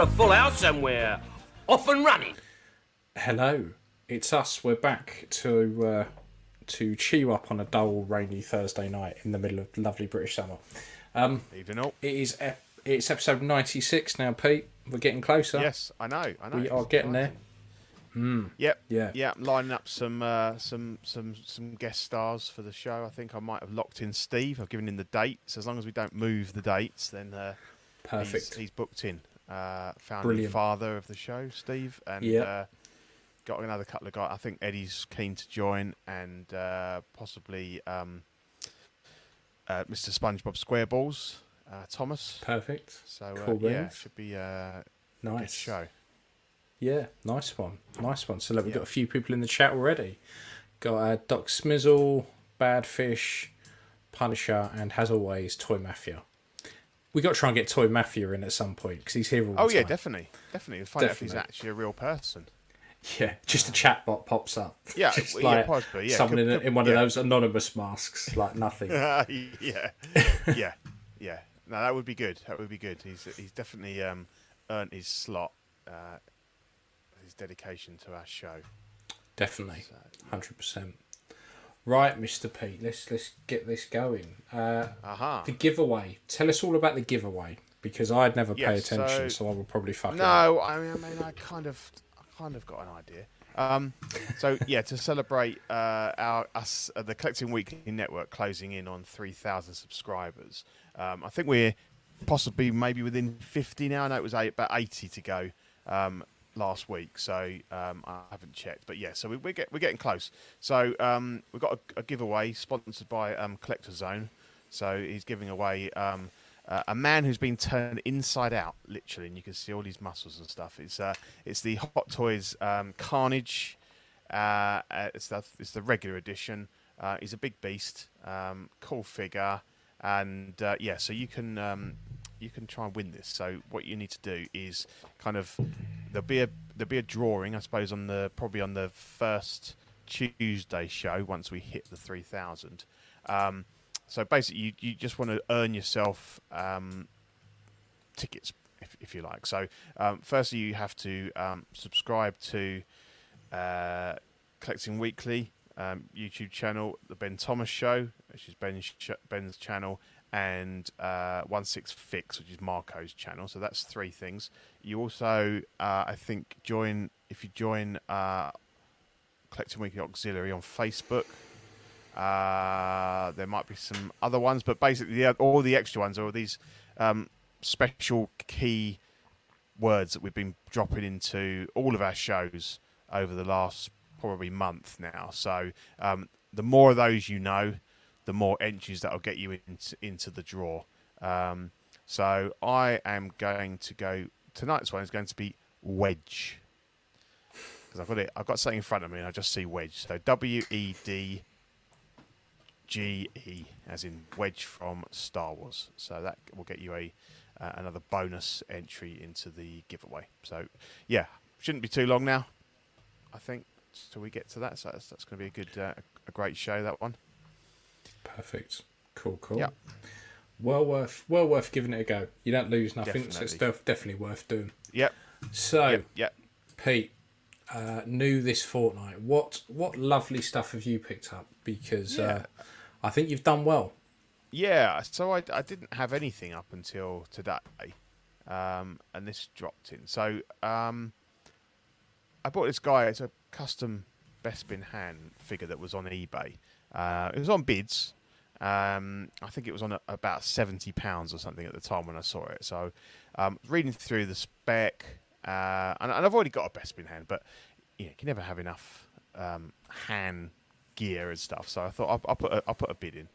A full house somewhere. Off and running. Hello, it's us. We're back to uh, to chew up on a dull, rainy Thursday night in the middle of lovely British summer. Even up. It is ep- it's episode ninety six now, Pete. We're getting closer. Yes, I know. I know. we it's are getting there. exciting. Yep. Yeah. Yeah. I'm lining up some uh, some some some guest stars for the show. I think I might have locked in Steve. I've given him the dates. As long as we don't move the dates, then uh, Perfect. He's, he's booked in. Uh, founding Brilliant. father of the show, Steve, and Yep. uh, got another couple of guys. I think Eddie's keen to join, and uh, possibly um, uh, Mr. SpongeBob SquareBalls, uh, Thomas. Perfect. So uh, Cool yeah, should be a Nice show. Yeah, nice one. Nice one. So look, we've got a few people in the chat already. Got uh, Doc Smizzle, Badfish, Punisher, and as always, Toy Mafia. We got to try and get Toy Mafia in at some point because he's here all the Oh yeah, time. definitely, definitely. Find out if he's actually a real person. Yeah, just a chat bot pops up. Yeah, just well, yeah, possibly, yeah, someone could- in, could- in one yeah. of those anonymous masks, like nothing. yeah, yeah, yeah. No, that would be good. That would be good. He's he's definitely um, earned his slot, uh, his dedication to our show. Definitely, hundred percent. Right, Mister Pete. Let's let's get this going. Uh, Aha. the giveaway. Tell us all about the giveaway because I'd never pay attention, so- so I would probably fuck. No, I mean, I mean, I kind of, I kind of got an idea. Um, so yeah, to celebrate uh, our us uh, the Collecting Weekly Network closing in on three thousand subscribers, um, I think we're possibly maybe within fifty now. I know it was eight, about eighty to go um, last week, so um, I haven't checked. But yeah, so we, we're get, we're getting close. So um, we've got a, a giveaway sponsored by um, Collector Zone. So he's giving away um, uh, a man who's been turned inside out, literally, and you can see all these muscles and stuff. It's uh, it's the Hot Toys um, Carnage. Uh, uh, it's the it's the regular edition. Uh, he's a big beast, um, cool figure, and uh, yeah. So you can um, you can try and win this. So what you need to do is kind of there'll be a there'll be a drawing, I suppose, on the probably on the first Tuesday show once we hit the three thousand. Um, so basically, you, you just want to earn yourself um, tickets, if, if you like. So, um, firstly, you have to um, subscribe to uh, Collecting Weekly um, YouTube channel, The Ben Thomas Show, which is Ben's, Ben's channel, and uh, One Six Fix, which is Marco's channel. So that's three things. You also, uh, I think, join if you join uh, Collecting Weekly Auxiliary on Facebook. Uh, there might be some other ones, but basically, the, all the extra ones are these um, special key words that we've been dropping into all of our shows over the last probably month now. So, um, the more of those you know, the more entries that'll get you into, into the draw. Um, so, I am going to go. Tonight's one is going to be Wedge because I've got it. I've got something in front of me, and I just see Wedge. So W E D G E, as in Wedge from Star Wars. So that will get you a uh, another bonus entry into the giveaway. So yeah, shouldn't be too long now. I think till we get to that. So that's, that's going to be a good, uh, a great show. That one. Perfect. Cool, cool. Yeah. Well worth well worth giving it a go. You don't lose nothing, so it's Definitely. def- definitely worth doing. Yep. So, Yep. Yep. Pete, uh, new this fortnight. What what lovely stuff have you picked up? Because uh, I think you've done well. Yeah, so I, I didn't have anything up until today, um, and this dropped in. So um, I bought this guy. It's a custom Bespin Han figure that was on eBay. Uh, it was on bids. Um, I think it was on a, about seventy pounds or something at the time when I saw it. So um, reading through the spec, uh, and, and I've already got a Bespin Han, but you, know, you can never have enough um, Han gear and stuff. So I thought I'll, I'll put a, I'll put a bid in,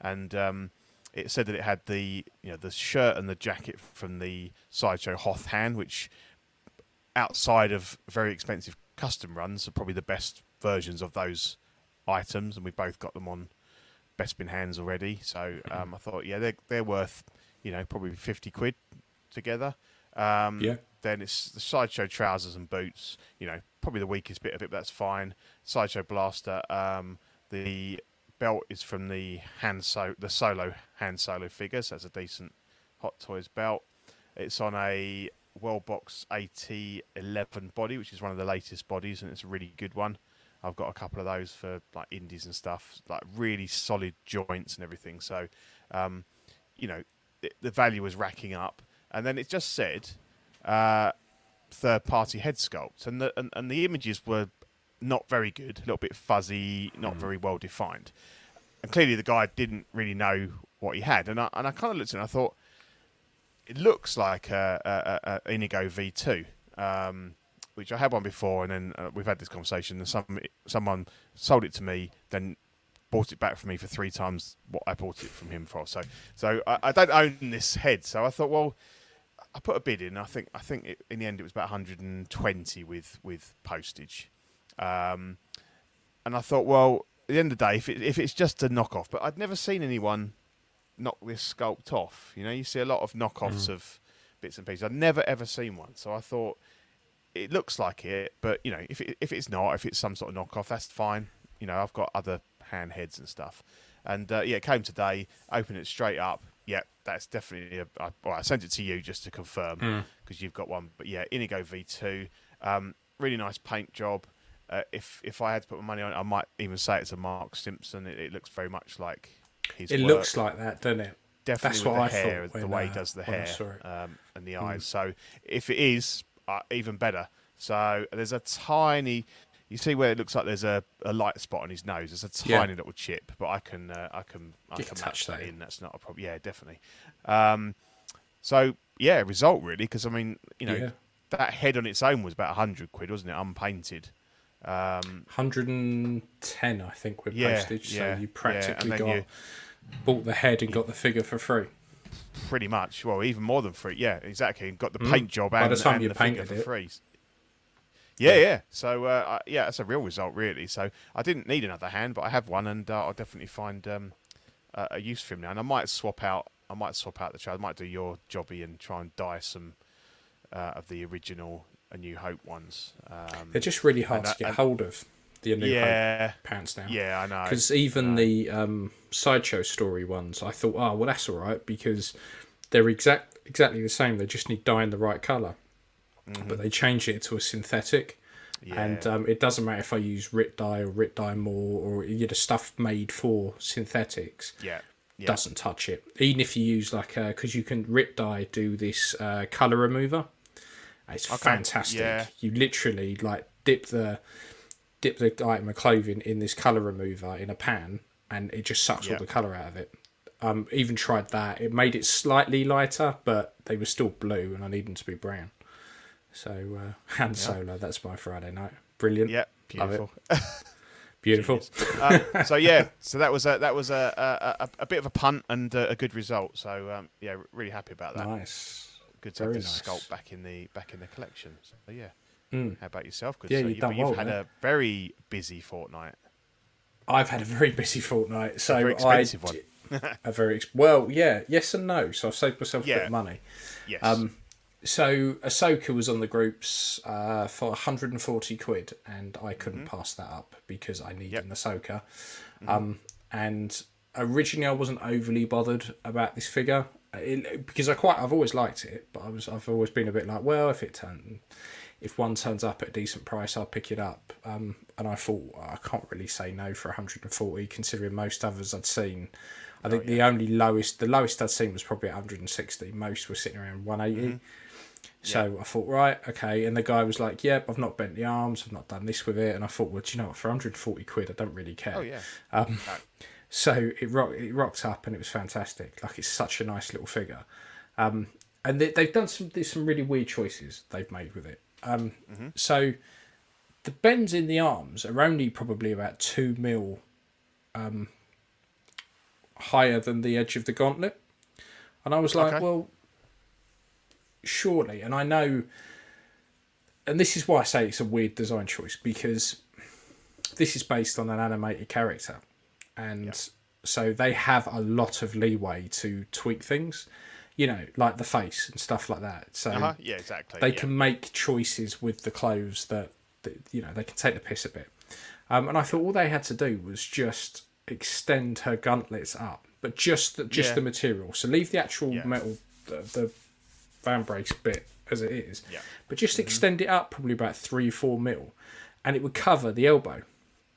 and um, it said that it had the you know the shirt and the jacket from the sideshow Hoth Han, which outside of very expensive custom runs are probably the best versions of those items, and we've both got them on Bespin Hans already. So um, I thought, yeah, they're they're worth you know probably fifty quid together. Um, Yeah. Then it's the sideshow trousers and boots. You know, probably the weakest bit of it, but that's fine. Sideshow blaster. Um, the belt is from the Han so the solo Han solo figure, so that's a decent Hot Toys belt. It's on a Worldbox AT11 body, which is one of the latest bodies, and it's a really good one. I've got a couple of those for like indies and stuff, like really solid joints and everything. So, um, you know, the, the value was racking up, and then it just said uh, third party head sculpt, and the and, and the images were not very good, a little bit fuzzy, not very well defined, and clearly the guy didn't really know what he had, and I and I kind of looked at it and I thought it looks like a, a, a, a Inigo V2, um, which I had one before, and then uh, we've had this conversation. And some someone sold it to me, then bought it back for me for three times what I bought it from him for. So, so I, I don't own this head. So I thought, well, I put a bid in. I think I think it, in the end it was about 120 with with postage, um, and I thought, well, at the end of the day, if it, if it's just a knockoff, but I'd never seen anyone knock this sculpt off. You know, you see a lot of knockoffs of bits and pieces. I'd never ever seen one, so I thought it looks like it, but you know, if it, if it's not, if it's some sort of knockoff, that's fine. You know, I've got other Han heads and stuff, and uh, yeah, it came today. Opened it straight up. Yeah, that's definitely. A, I, well, I sent it to you just to confirm because you've got one. But yeah, Inigo V2, um, really nice paint job. Uh, if if I had to put my money on it, I might even say it's a Mark Simpson. It, it looks very much like his. It work looks like that, doesn't it? definitely That's what the I hair, thought the when, way he uh, does the hair. Mm. um, and the eyes. So if it is, uh, even better. So there's a tiny. You see where it looks like there's a, a light spot on his nose. There's a Yeah. tiny little chip, but I can uh, I can I can match touch that in. That's not a problem. Yeah, definitely. Um, so yeah, result really because I mean you know Yeah. that head on its own was about hundred quid, wasn't it? Unpainted. Um, 110, I think, with Yeah, postage. yeah, so you practically got you- bought the head and got the figure for free. Pretty much. Well, even more than free. Yeah, exactly. Got the paint job Mm. By and, the time and you the figure painted for it. free. Yeah, yeah. So uh, I- yeah, that's a real result, really. So I didn't need another Han, but I have one, and uh, I'll definitely find um, a, a use for him now. And I might swap out. I might swap out the child. I might do your jobby and try and dye some uh, of the original A New Hope ones. Um, They're just really hard And to get hold of. The new Hope yeah, pants down. yeah, I know. Because even the um, sideshow story ones, I thought, oh well, that's all right because they're exact exactly the same. They just need dye in the right color, but they changed it to a synthetic. And Mm-hmm. Um, it doesn't matter if I use Rit dye or Rit dye more or you know stuff made for synthetics yeah, yeah, doesn't touch it. Even if you use like because you can Rit dye do this uh, color remover. It's fantastic. yeah. You literally like dip the dip the item of clothing in this color remover in a pan, and it just sucks Yeah. all the color out of it. Um, even tried that. It made it slightly lighter, but they were still blue, and I need them to be brown. So uh, Han Solo, that's my Friday night. Brilliant. yeah. Love it. Beautiful. Beautiful. um, so yeah, so that was a that was a a, a, a bit of a punt and a, a good result. So um, yeah, really happy about that. nice. Good to have this nice. sculpt back in the back in the collection. So yeah. Mm. How about yourself? Good. Yeah, so you've you, done but you've well had a very busy fortnight. I've had a very busy fortnight, so very expensive I one. a very ex- well, yeah, yes and no. So I've saved myself a bit of money. Yes. Um, so Ahsoka was on the groups uh, for 140 quid, and I couldn't pass that up because I needed Yep. an Ahsoka. Um, and originally, I wasn't overly bothered about this figure it, because I quite I've always liked it, but I was I've always been a bit like, well, if it turn, if one turns up at a decent price, I'll pick it up. Um, and I thought I can't really say no for 140, considering most others I'd seen. I think the only lowest, the lowest I'd seen was probably 160. Most were sitting around 180. So I thought, right, okay. And the guy was like, "Yep, I've not bent the arms, I've not done this with it." And I thought, well, do you know what? For 140 quid, I don't really care. oh yeah. Um, so it rock, it rocked up and it was fantastic. Like it's such a nice little figure. Um, and they, they've done some some really weird choices they've made with it. Um, So the bends in the arms are only probably about two mil um, higher than the edge of the gauntlet. And I was like, Okay. well, surely. And I know, and this is why I say it's a weird design choice because this is based on an animated character. And so they have a lot of leeway to tweak things, you know, like the face and stuff like that. So Uh-huh. Yeah, exactly. they yeah. can make choices with the clothes that, that you know they can take the piss a bit um, and i thought all they had to do was just extend her gauntlets up but just the, just Yeah. the material so leave the actual Yeah. metal the, the vambraces bit as it is Yeah. Mm-hmm. but just extend it up probably about three four mil and it would cover the elbow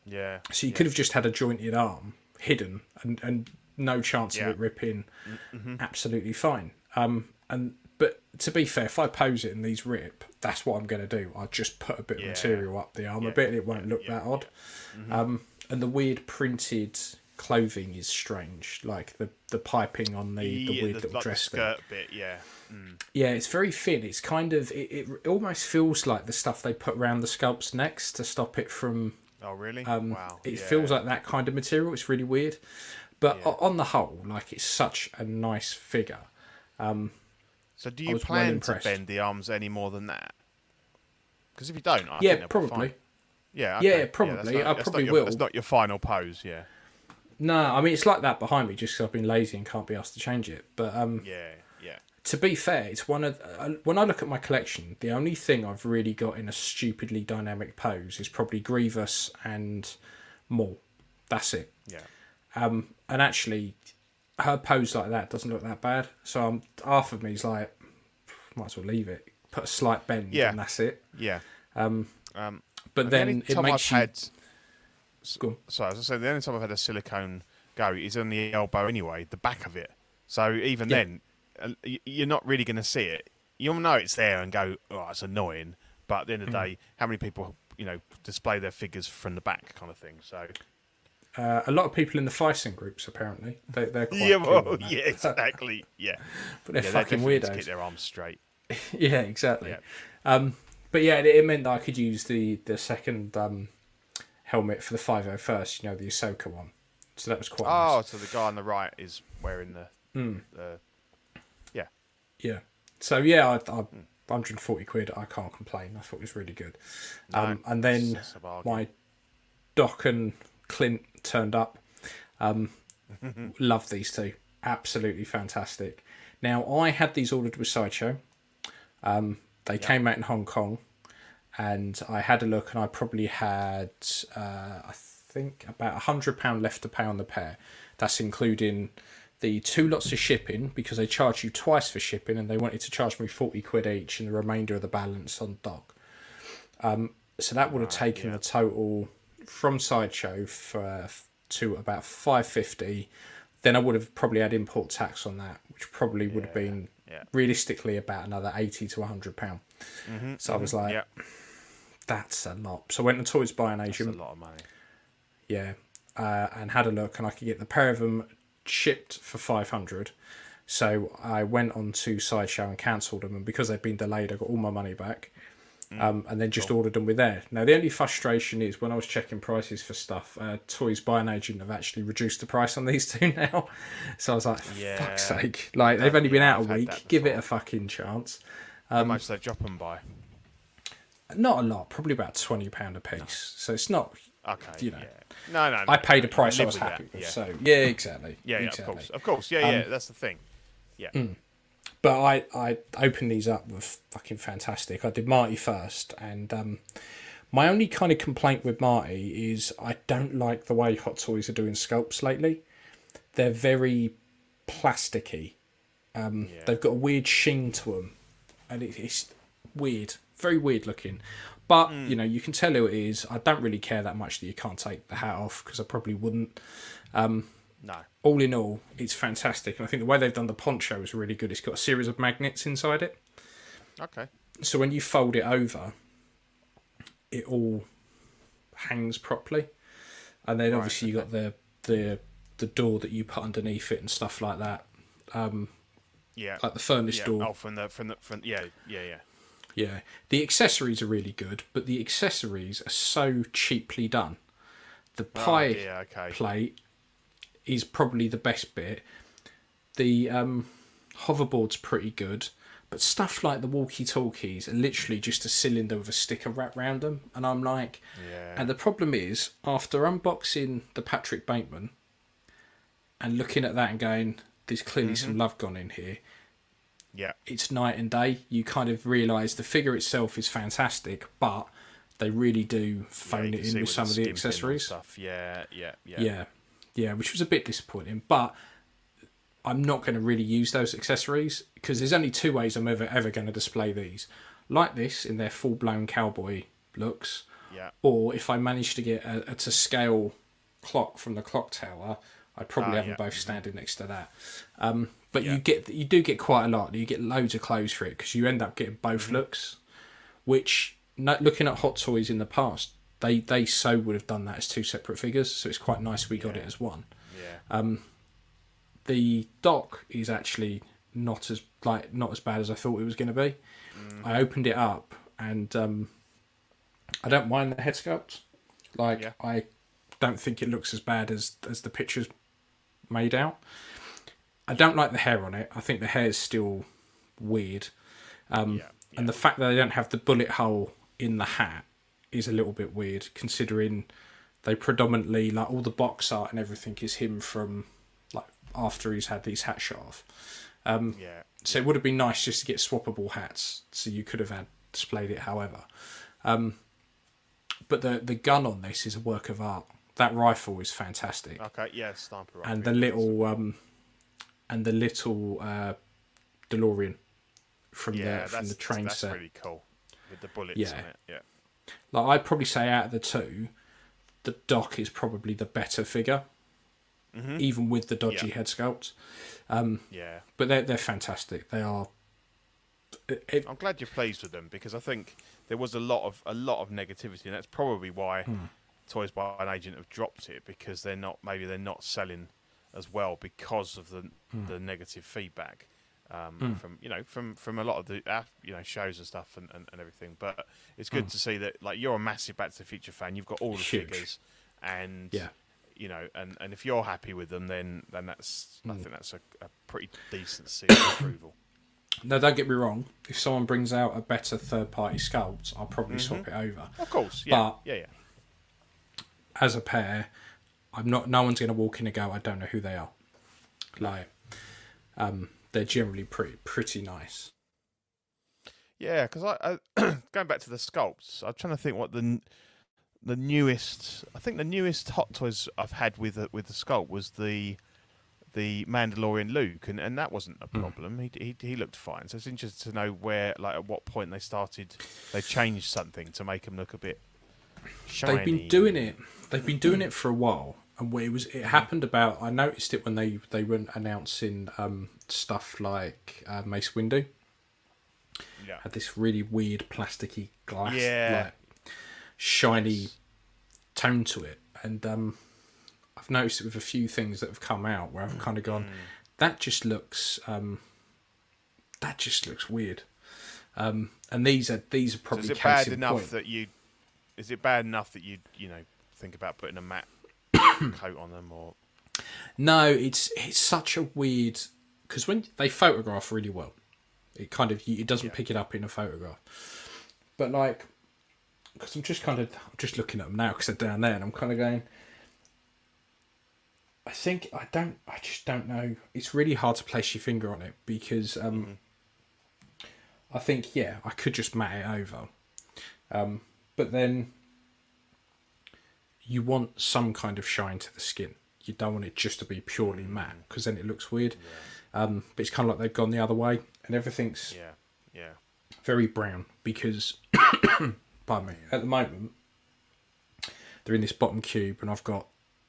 Yeah. so you could have just had a jointed arm hidden and, and no chance Yeah. of it ripping Mm-hmm. absolutely fine. Um, and but to be fair, if I pose it and these rip, that's what I'm going to do. I'll just put a bit Yeah. of material up the arm a bit, and it won't look yeah, that odd. Um, and the weird printed clothing is strange, like the the piping on the, the Yeah, weird the, little like dress thing. skirt bit, yeah. Yeah, it's very thin. It's kind of it, it almost feels like the stuff they put around the sculpt's necks to stop it from Oh, really? um, wow. It yeah. feels like that kind of material. It's really weird, but Yeah. on the whole, like it's such a nice figure. So, do you was well plan to bend the arms any more than that? Because if you don't, I yeah, think they'll be probably. Yeah, Yeah, okay. that's probably. not- I probably your, will. That's not your final pose. Yeah, No, I mean it's like that behind me, just 'cause I've been lazy and can't be asked to change it. But um, yeah, yeah. to be fair, it's one of uh, when I look at my collection, the only thing I've really got in a stupidly dynamic pose is probably Grievous and Maul. That's it. Yeah. Um, and actually, her pose like that doesn't look that bad. So I'm half of me's like, might as well leave it. Put a slight bend, Yeah. and that's it. Yeah. Um, Um, but the then it makes I've you. had. Go. Sorry, as I said, the only time I've had a silicone go is on the elbow anyway, the back of it. So even Yeah. then, uh, you're not really going to see it. You'll know it's there and go, "Oh, it's annoying." But at the end of the Mm. day, how many people, you know, display their figures from the back, kind of thing. So Uh, a lot of people in the Phicen groups apparently they, they're quite yeah, well, yeah, exactly, yeah. but they're yeah, fucking weirdos. Keep their arms straight. yeah, exactly. Yeah. Um, but yeah, it, it meant that I could use the the second um, helmet for the 501st, you know, the Ahsoka one. So that was quite Oh, nice. so the guy on the right is wearing the, Hmm. the yeah. Yeah. So yeah, I, I, 140 quid, I can't complain. I thought it was really good. Um, and then it's- it's a bargain. my Doc and Clint turned up. Um, love these two. Absolutely fantastic. Now, I had these ordered with Sideshow. Um, they came out in Hong Kong, and I had a look, and I probably had, uh, I think, about a hundred pound left to pay on the pair. That's including the two lots of shipping because they charge you twice for shipping, and they wanted to charge me forty quid each, and the remainder of the balance on Doc. Um, so that would have taken the total from Sideshow for to about five fifty. Then I would have probably had import tax on that, which probably would have been yeah. realistically about another eighty to hundred pound. so I was like, yeah, that's a lot. So I went to Toys by an it's a Asian, lot of money. yeah, uh, and had a look, and I could get the pair of them shipped for five hundred. So I went on to Sideshow and cancelled them, and because they'd been delayed, I got all my money back. Um, and then just ordered them with there. Now the only frustration is when I was checking prices for stuff, uh, Toys by an Agent have actually reduced the price on these two now. So I was like, Yeah. fuck's sake! Like they've only been out a I've had week. Give it a fucking chance. How Um, much they drop them by? Not a lot, probably about twenty pound a piece. So it's not. Okay, you know, yeah. No, no, no. I paid a price I was with that, happy with. Yeah. So yeah, exactly. yeah, yeah, exactly. of course, of course. Yeah, yeah. That's the thing. Yeah. But I, I opened these up with fucking fantastic. I did Marty first, and um, my only kind of complaint with Marty is I don't like the way Hot Toys are doing sculpts lately. They're very plasticky. Um, Yeah. They've got a weird sheen to them, and it, it's weird, very weird looking. But you know, you can tell who it is. I don't really care that much that you can't take the hat off because I probably wouldn't. No. All in all, it's fantastic, and I think the way they've done the poncho is really good. It's got a series of magnets inside it. Okay. so when you fold it over, it all hangs properly, and then obviously you got the the the door that you put underneath it and stuff like that, Um, Yeah. like the furnace yeah. door. Oh, from the from the from yeah yeah yeah. Yeah, the accessories are really good, but the accessories are so cheaply done. The pie yeah, okay. plate is probably the best bit. The um, hoverboard's pretty good, but stuff like the walkie talkies are literally just a cylinder with a sticker wrapped round them, and I'm like, Yeah. and the problem is after unboxing the Patrick Bateman and looking at that and going, there's clearly Mm-hmm. some love gone in here Yeah. it's night and day. You kind of realise the figure itself is fantastic, but they really do phone you it in with some of the accessories. Stuff. Yeah, yeah, yeah. Yeah, yeah, which was a bit disappointing. But I'm not going to really use those accessories because there's only two ways I'm ever ever going to display these, like this in their full blown cowboy looks, Yeah. or if I manage to get a, a to scale clock from the clock tower, I'd probably Ah, have yeah. them both standing next to that. Um, but Yeah. you get you do get quite a lot. You get loads of clothes for it because you end up getting both Mm-hmm. looks, which looking at Hot Toys in the past, they they so would have done that as two separate figures. So it's quite nice we got it as one. Yeah. The Doc is actually not as like not as bad as I thought it was going to be. Mm. I opened it up and um, I don't mind the head sculpt. Like Yeah. I don't think it looks as bad as as the pictures made out. I don't like the hair on it. I think the hair is still weird. Um, Yeah, And the fact that they don't have the bullet hole in the hat is a little bit weird, considering they predominantly like all the box art and everything is him from like after he's had these hats shot off. Um, yeah. So it would have been nice just to get swappable hats, so you could have had displayed it. However, um, but the the gun on this is a work of art. That rifle is fantastic Okay. Yeah. Sniper. rifle, and the little um and the little uh DeLorean from Yeah, the from the train that's set. really cool with the bullets Yeah. on it. Yeah. Like I'd probably say out of the two, the Doc is probably the better figure, even with the dodgy Mm-hmm. Yeah. head sculpt. Yeah. But they're they're fantastic. They are. It- I'm glad you're pleased with them because I think there was a lot of a lot of negativity, and that's probably why Hmm. Toys by an Agent have dropped it because they're not maybe they're not selling as well because of the Hmm. the negative feedback um, from you know from from a lot of the uh, you know shows and stuff and, and, and everything. But it's good to see that like you're a massive Back to the Future fan. You've got all the Hmm. Huge. figures, and Yeah. you know, and, and if you're happy with them, then then that's Hmm. I think that's a, a pretty decent seal of approval. now don't get me wrong. If someone brings out a better third party sculpt, I'll probably Mm-hmm. swap it over. Of course, yeah, But- yeah, yeah. as a pair, I'm not. No one's going to walk in and go, "I don't know who they are." Like, um, they're generally pretty pretty nice. Yeah, because I, I going back to the sculpts, I'm trying to think what the n- the newest. I think the newest Hot Toys I've had with the, with the sculpt was the the Mandalorian Luke, and, and that wasn't Hmm. a problem. He, he he looked fine. So it's interesting to know where, like, at what point they started, they changed something to make him look a bit. Shiny. They've been doing it. They've been doing it for a while, and it was it happened about. I noticed it when they they weren't announcing um, stuff like uh, Mace Windu Yeah. had this really weird plasticky glass, Yeah. like shiny tone to it, and um, I've noticed it with a few things that have come out where I've kind of Mm. gone, that just looks um, that just looks weird. Um, and these are these are So probably is it bad enough point. that you? Is it bad enough that you you know think about putting a matte coat on them or? No, it's it's such a weird because when they photograph really well, it kind of it doesn't pick it up in a photograph. But like, because I'm just kind of I'm just looking at them now because they're down there, and I'm kind of going. I think I don't. I just don't know. It's really hard to place your finger on it because um, I think yeah, I could just mat it over, um, but then you want some kind of shine to the skin. You don't want it just to be purely matte because then it looks weird. Um, but it's kind of like they've gone the other way, and everything's Yeah, yeah. very brown because, pardon me, at the moment they're in this bottom cube, and I've got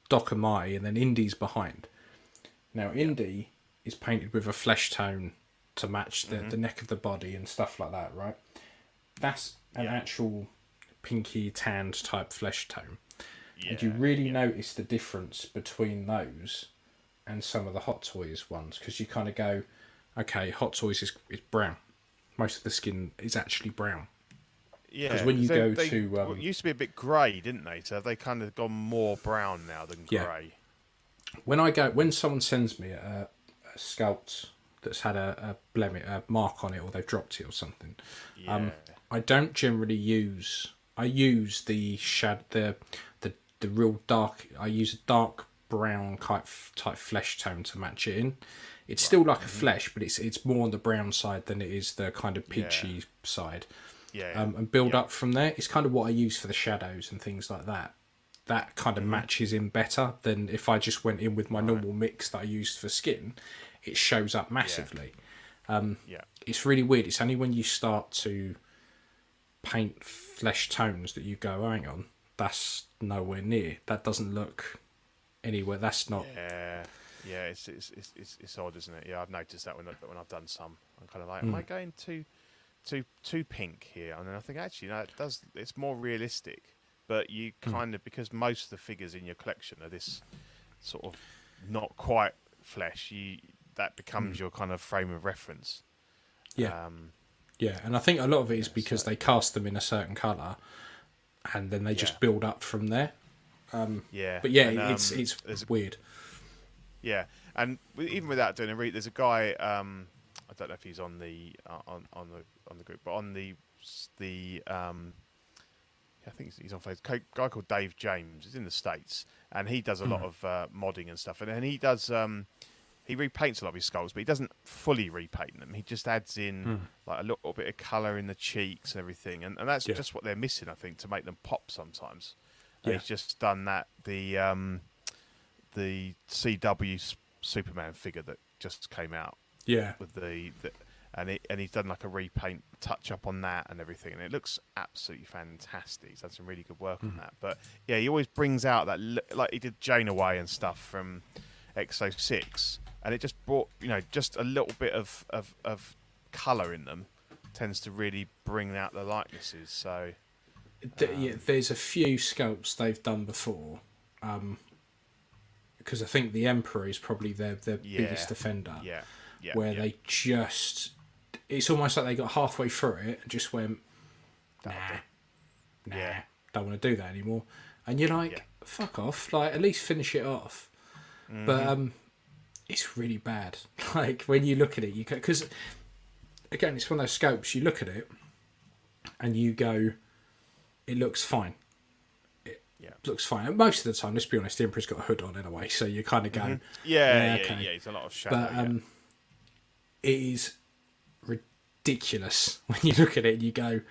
Doc and Marty, and then Indy's behind. Now Indy is painted with a flesh tone to match the, the neck of the body and stuff like that, right? That's an Yeah. actual pinky tanned type flesh tone. And you Yeah, really notice the difference between those and some of the Hot Toys ones because you kind of go, okay, Hot Toys is, is brown, most of the skin is actually brown. Yeah, because when you so go they to, um, well, it used to be a bit grey, didn't they? So have they kind of gone more brown now than grey. Yeah. When I go, when someone sends me a, a sculpt that's had a, a blemish, a mark on it, or they've dropped it or something, Yeah, um, I don't generally use. I use the shad the the real dark. I use a dark brown type type flesh tone to match it in. It's still like a flesh, but it's it's more on the brown side than it is the kind of peachy side. yeah, Um, and build up from there. It's kind of what I use for the shadows and things like that. That kind of Mm-hmm. matches in better than if I just went in with my normal mix that I used for skin. It shows up massively. yeah, It's really weird. It's only when you start to paint flesh tones that you go, hang on, that's nowhere near. That doesn't look anywhere. That's not. yeah, yeah. It's it's, it's it's it's odd, isn't it? Yeah, I've noticed that when I, when I've done some, I'm kind of like, am hmm. I going too too too pink here? And then I think actually, no, it does. It's more realistic, but you hmm. kind of because most of the figures in your collection are this sort of not quite flesh. You that becomes hmm. your kind of frame of reference. Yeah. Um, Yeah, and I think a lot of it is because they cast them in a certain colour, and then they just build up from there. yeah. But yeah, and, it's um, it's a weird. Yeah, and even without doing a read, there's a guy. Um, I don't know if he's on the uh, on on the on the group, but on the the um, I think he's- on Facebook. A guy called Dave James. He's in the states, and he does a lot of uh, modding and stuff. And, and he does um, he repaints a lot of his skulls, but he doesn't fully repaint them. He just adds in like a little bit of colour in the cheeks and everything, and, and that's Yeah. just what they're missing, I think, to make them pop sometimes. And Yeah. He's just done that. The um, the CW Superman figure that just came out Yeah, with the, the and it, and he's done like a repaint touch up on that and everything, and it looks absolutely fantastic. He's done some really good work Hmm. on that. But yeah, he always brings out that li- like he did Janeway and stuff from Exo Six, and it just brought you know just a little bit of of, of color in them tends to really bring out the likenesses. So Th- yeah, there's a few sculpts they've done before, um, because I think the Emperor is probably their their Yeah. biggest offender. yeah, yeah, where yeah. they just it's almost like they got halfway through it and just went nah, nah Yeah. don't want to do that anymore and you're like fuck off like at least finish it off Mm-hmm. but um it's really bad like when you look at it you because again it's one of those scopes you look at it and you go it looks fine yeah. looks fine and most of the time let's be honest the emperor's got a hood on anyway so you kind of go Mm-hmm. Yeah, yeah, okay. yeah. It's a lot of shadow. but yeah. um, it is ridiculous when you look at it and you go,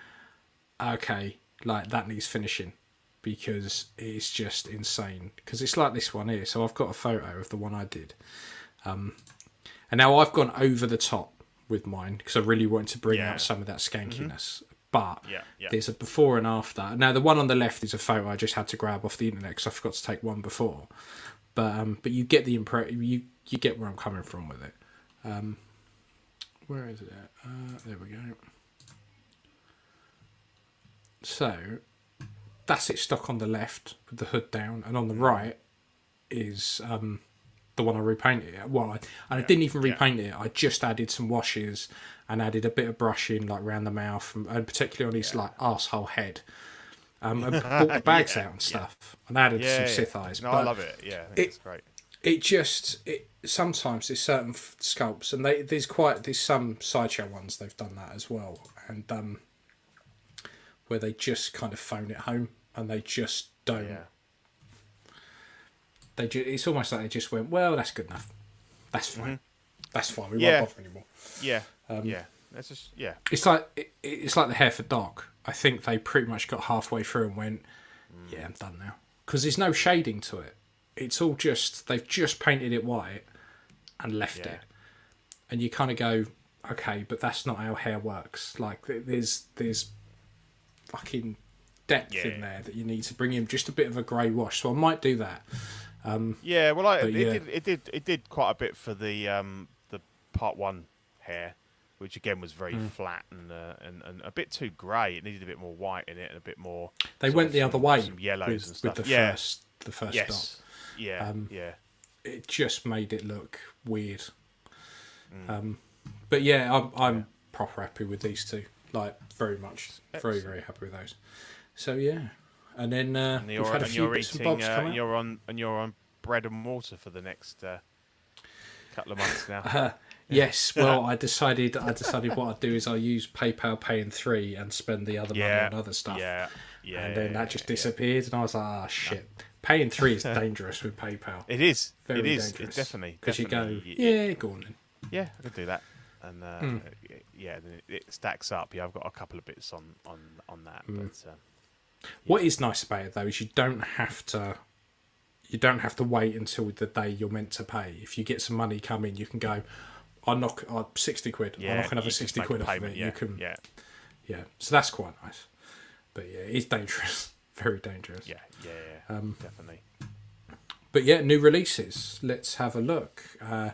okay, like that needs finishing because it's just insane. Because it's like this one here. So I've got a photo of the one I did, um, and now I've gone over the top with mine because I really wanted to bring Yeah. out some of that skankiness. But Yeah, yeah. there's a before and after. Now the one on the left is a photo I just had to grab off the internet because I forgot to take one before. But um, but you get the impression you you get where I'm coming from with it. Um, where is it? Uh, there we go. So that's it stuck on the left with the hood down, and on the right is um, the one I repainted it. Well, I, and I didn't even yeah. repaint it. I just added some washes and added a bit of brushing like around the mouth and, and particularly on his like asshole head. Um, and brought the bags out and stuff, and added yeah, some yeah. Sith eyes. No, but I love it. Yeah, it- it's great. it just it sometimes there's certain f- sculpts and they there's quite there's some sideshow ones they've done that as well and um where they just kind of phone it home and they just don't Yeah. They ju- it's almost like they just went well that's good enough that's fine that's fine we Mm-hmm. Yeah. won't bother anymore Yeah, Um, yeah. That's just yeah, it's like it, it's like the hair for Doc. I think they pretty much got halfway through and went, "Yeah, I'm done now," because there's no shading to it. It's all just they've just painted it white and left Yeah. it, and you kind of go, "Okay, but that's not how hair works." Like there's there's fucking depth Yeah. in there that you need to bring in just a bit of a grey wash. So I might do that. Yeah. Well, I, it yeah. did it did it did quite a bit for the um the part one hair, which again was very Hmm. flat and, uh, and and a bit too grey. It needed a bit more white in it and a bit more. They went the some- other way some yellows with, and stuff. with the yeah. first the first yes. Doc. Yeah. Um, yeah. it just made it look weird. Mm. Um, but yeah, I'm, I'm proper happy with these two. Like very much, very very happy with those. So yeah, and then uh, And you're, had a and few you're bits and eating. bobs Uh, come out. you're on and you're on bread and water for the next uh, couple of months now. Yes, well, I decided I decided what I'd do is I use PayPal Pay in three and spend the other yeah. money on other stuff. Yeah. Yeah. and then that just disappeared, and I was like, ah, shit. Pay in three is dangerous with PayPal. It is. Very it is. dangerous. It's definitely. because you go, yeah, go on then. Yeah, I could do that. And uh, y- yeah, then it, stacks up. Yeah, I've got a couple of bits on on on that, Hmm. but um, What is nice about it though is you don't have to you don't have to wait until the day you're meant to pay. If you get some money coming, you can go. I knock uh, sixty quid. yeah, I knock another sixty quid off of it. Yeah, You can, yeah. yeah, So that's quite nice. But yeah, it's dangerous, very dangerous. yeah, yeah, yeah, Um, definitely. But yeah, new releases. Let's have a look. Uh,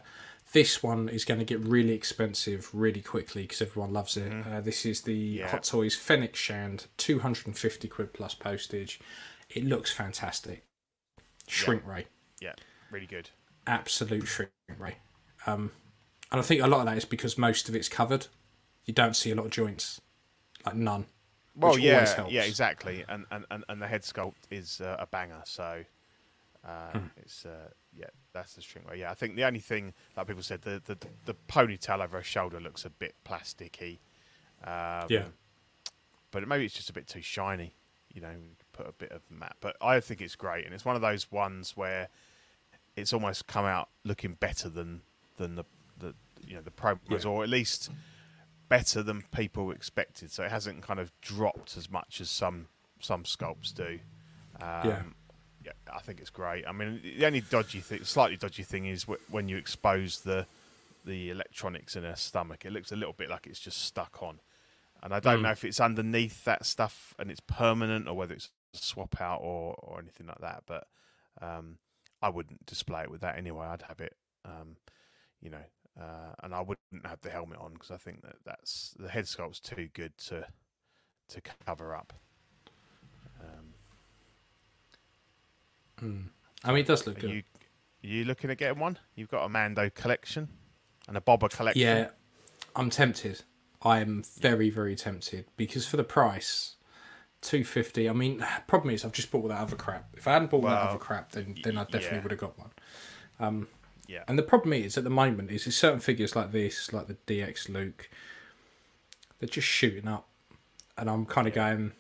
this one is going to get really expensive really quickly because everyone loves it. Uh, this is the. Yeah. Hot Toys Fennec Shand, 250 quid plus postage. It looks fantastic. Shrink ray. Yeah, really good. Absolute shrink ray. Um, and I think a lot of that is because most of it's covered. You don't see a lot of joints. Like none. Well, yeah, yeah, exactly. And, and, and, and the head sculpt is uh, a banger. So uh, it's uh, yeah, that's the string. Way. Yeah, I think the only thing like people said the the, the ponytail over her shoulder looks a bit plasticky. Um, Yeah. but maybe it's just a bit too shiny. You know, put a bit of matte. But I think it's great, and it's one of those ones where it's almost come out looking better than than the the you know the promos, Yeah. or at least better than people expected. So it hasn't kind of dropped as much as some some sculpts do. Um, Yeah. I think it's great. I mean, the only dodgy thing, slightly dodgy thing, is wh- when you expose the the electronics in her stomach. It looks a little bit like it's just stuck on, and I don't Mm. know if it's underneath that stuff and it's permanent, or whether it's a swap out or or anything like that. But um, I wouldn't display it with that anyway. I'd have it, um, you know, uh, and I wouldn't have the helmet on because I think that that's the head sculpt's too good to to cover up. Um, I mean, it does look are good. you are you looking at getting one? You've got a Mando collection and a Boba collection. Yeah, I'm tempted. I am very, very tempted because for the price, two fifty. I mean, problem is I've just bought all that other crap. If I hadn't bought that other crap, then then I definitely yeah. would have got one. Um, yeah, And the problem is at the moment is certain figures like this, like the DX Luke, they're just shooting up, and I'm kind of going,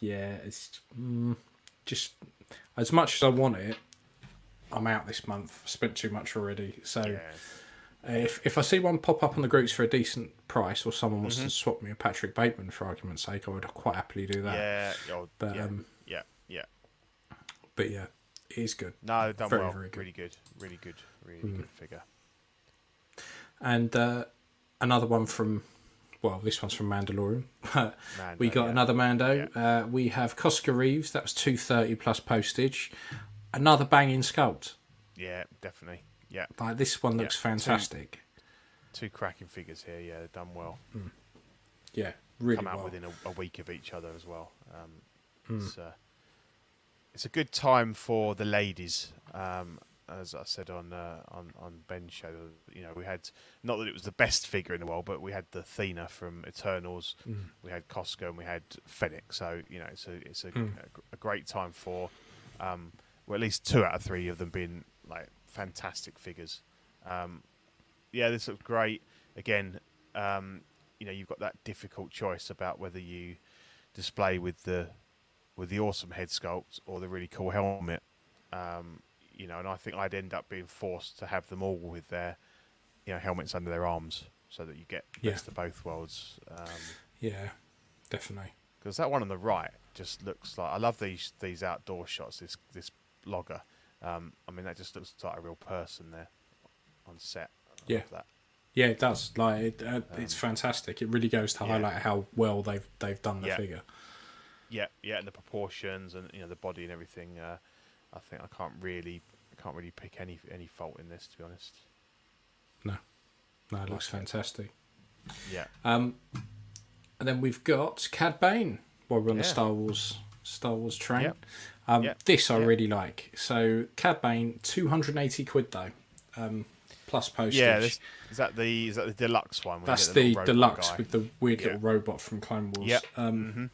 yeah, it's mm, just as much as I want it. I'm out this month. I spent too much already, so. yeah. Uh, If if I see one pop up on the groups for a decent price, or someone wants Mm-hmm. to swap me a Patrick Bateman for argument's sake, I would quite happily do that. Yeah, oh, But, yeah, um, yeah, yeah. But yeah, it is good. No, done very, well. very good. Really good, really good, really good figure. And uh, another one from, well, this one's from Mandalorian. But Mando, we got yeah. another Mando. Uh, we have Koska Reeves. That was two thirty plus postage. Another banging sculpt. Yeah, definitely. Yeah, Like this one looks Yeah, fantastic. two cracking figures here. Yeah, they've done well. Yeah, really Come out well. within a, a week of each other as well. Um, Hmm. It's uh, it's a good time for the ladies. Um, as I said on uh, on on Ben's show, you know, we had not that it was the best figure in the world, but we had the Athena from Eternals, Hmm. we had Costco, and we had Fennec. So you know, it's a it's a, Hmm. a, a great time for um, well, at least two out of three of them being like fantastic figures. Um, yeah, this looks great. Again, um, you know, you've got that difficult choice about whether you display with the with the awesome head sculpt or the really cool helmet. Um, you know, and I think I'd end up being forced to have them all with their you know helmets under their arms, so that you get Yeah. best of both worlds. Um, Yeah, definitely. because that one on the right just looks like I love these these outdoor shots. This this logger, um, I mean that just looks like a real person there on set. I Yeah. love that. Yeah, it does. Like it, uh, it's fantastic. It really goes to Um, yeah. highlight how well they've they've done the Yeah. figure. Yeah, yeah, and the proportions and you know the body and everything. Uh, I think I can't really I can't really pick any any fault in this to be honest. No, no, it looks fantastic. Yeah, Um, and then we've got Cad Bane. While we're on the Star Wars Star Wars train, Yep. um, Yep. this I Yep. really like. So Cad Bane, two hundred and eighty quid though. Um, plus postage. Yeah, this, is that the is that the deluxe one? That's get the, deluxe guy? with the weird Yeah. little robot from Clone Wars. Yep. Um,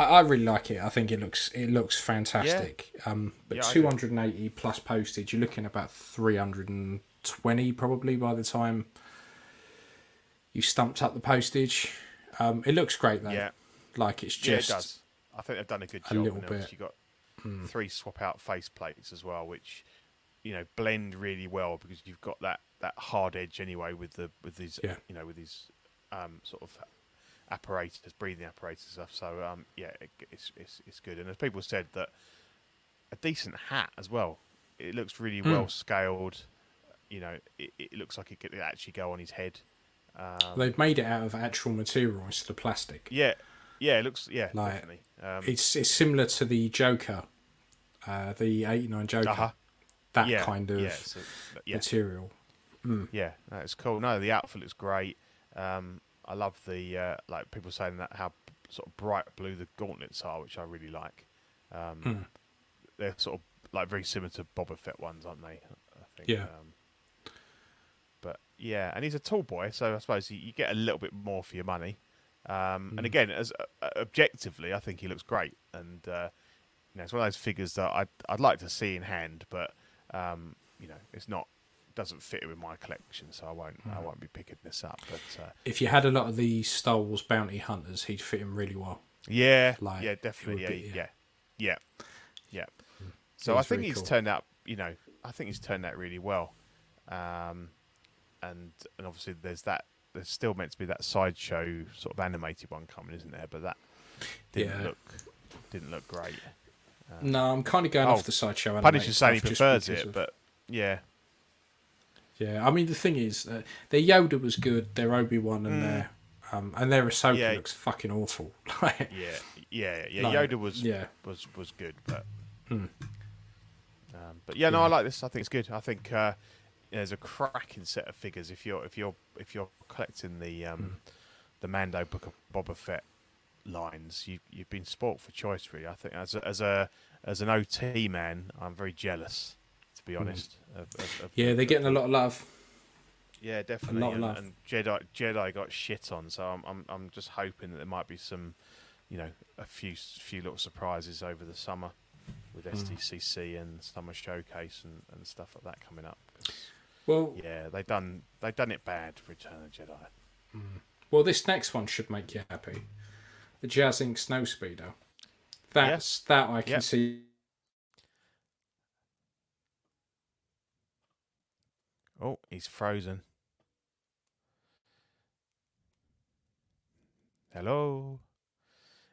I, I really like it. I think it looks it looks fantastic. Um, but Yeah, 280 plus postage, you're looking about 320 probably by the time you stumped up the postage. Um, it looks great though. Yeah, Like it's yeah, it just does. I think they've done a good job. a little bit. You got three swap out face plates as well, which you know blend really well because you've got that that hard edge anyway with the with these Yeah. you know with these um, sort of apparatus, breathing apparatus and stuff. So um, yeah, it, it's, it's it's good. And as people said that a decent hat as well. It looks really Hmm. well scaled. You know, it, it looks like it could actually go on his head. Um, they've made it out of actual material instead of plastic. yeah, yeah, it looks yeah, Like, definitely. Um, It's it's similar to the Joker, uh, the 89 Joker. uh-huh. That yeah, kind of yeah, so, yeah, material. yeah, that's cool. No, the outfit looks great. Um, I love the uh, like people saying that how sort of bright blue the gauntlets are, which I really like. Um, Hmm. They're sort of like very similar to Boba Fett ones, aren't they? I think. Yeah. Um, but yeah, and he's a tall boy, so I suppose you, you get a little bit more for your money. Um, Hmm. And again, as uh, objectively, I think he looks great, and uh, you know, it's one of those figures that I'd I'd like to see in hand, but um, you know, it's not doesn't fit with my collection, so I won't Hmm. I won't be picking this up. But uh, If you had a lot of these Star Wars bounty hunters, he'd fit in really well. yeah, Like, yeah, definitely, yeah, be- yeah, yeah, yeah. He So I think really he's cool. turned out, you know, I think he's turned out really well, um, and and obviously there's that. There's still meant to be that sideshow sort of animated one coming, isn't there? But that didn't Yeah. look didn't look great. No, I'm kind of going Oh, off the sideshow. Punish animated is saying he prefers it, of- but yeah, yeah, I mean the thing is, uh, their Yoda was good, their Obi Wan and their um, and their Ahsoka Mm. Yeah. looks fucking awful. Like, yeah, yeah, yeah. Like, Yoda was yeah. was was good, but Hmm. um, but yeah, no, Yeah. I like this. I think it's good. I think uh, there's a cracking set of figures if you're if you're if you're collecting the um, Hmm. the Mando Book of Boba Fett lines. You you've been sport for choice, really. I think as a, as a as an OT man, I'm very jealous, be honest. Of, of, of Hmm. yeah, they're getting a lot of love. yeah, definitely. lot of and, love. and Jedi Jedi got shit on, so I'm I'm I'm just hoping that there might be some, you know, a few few little surprises over the summer with. SDCC and summer showcase and, and stuff like that coming up. Well, yeah, they done they done it bad for Return of the Jedi. well, this next one should make you happy. The Jazz Inc. Snow Speeder. That's that I can Yeah. see. Oh, he's frozen. Hello.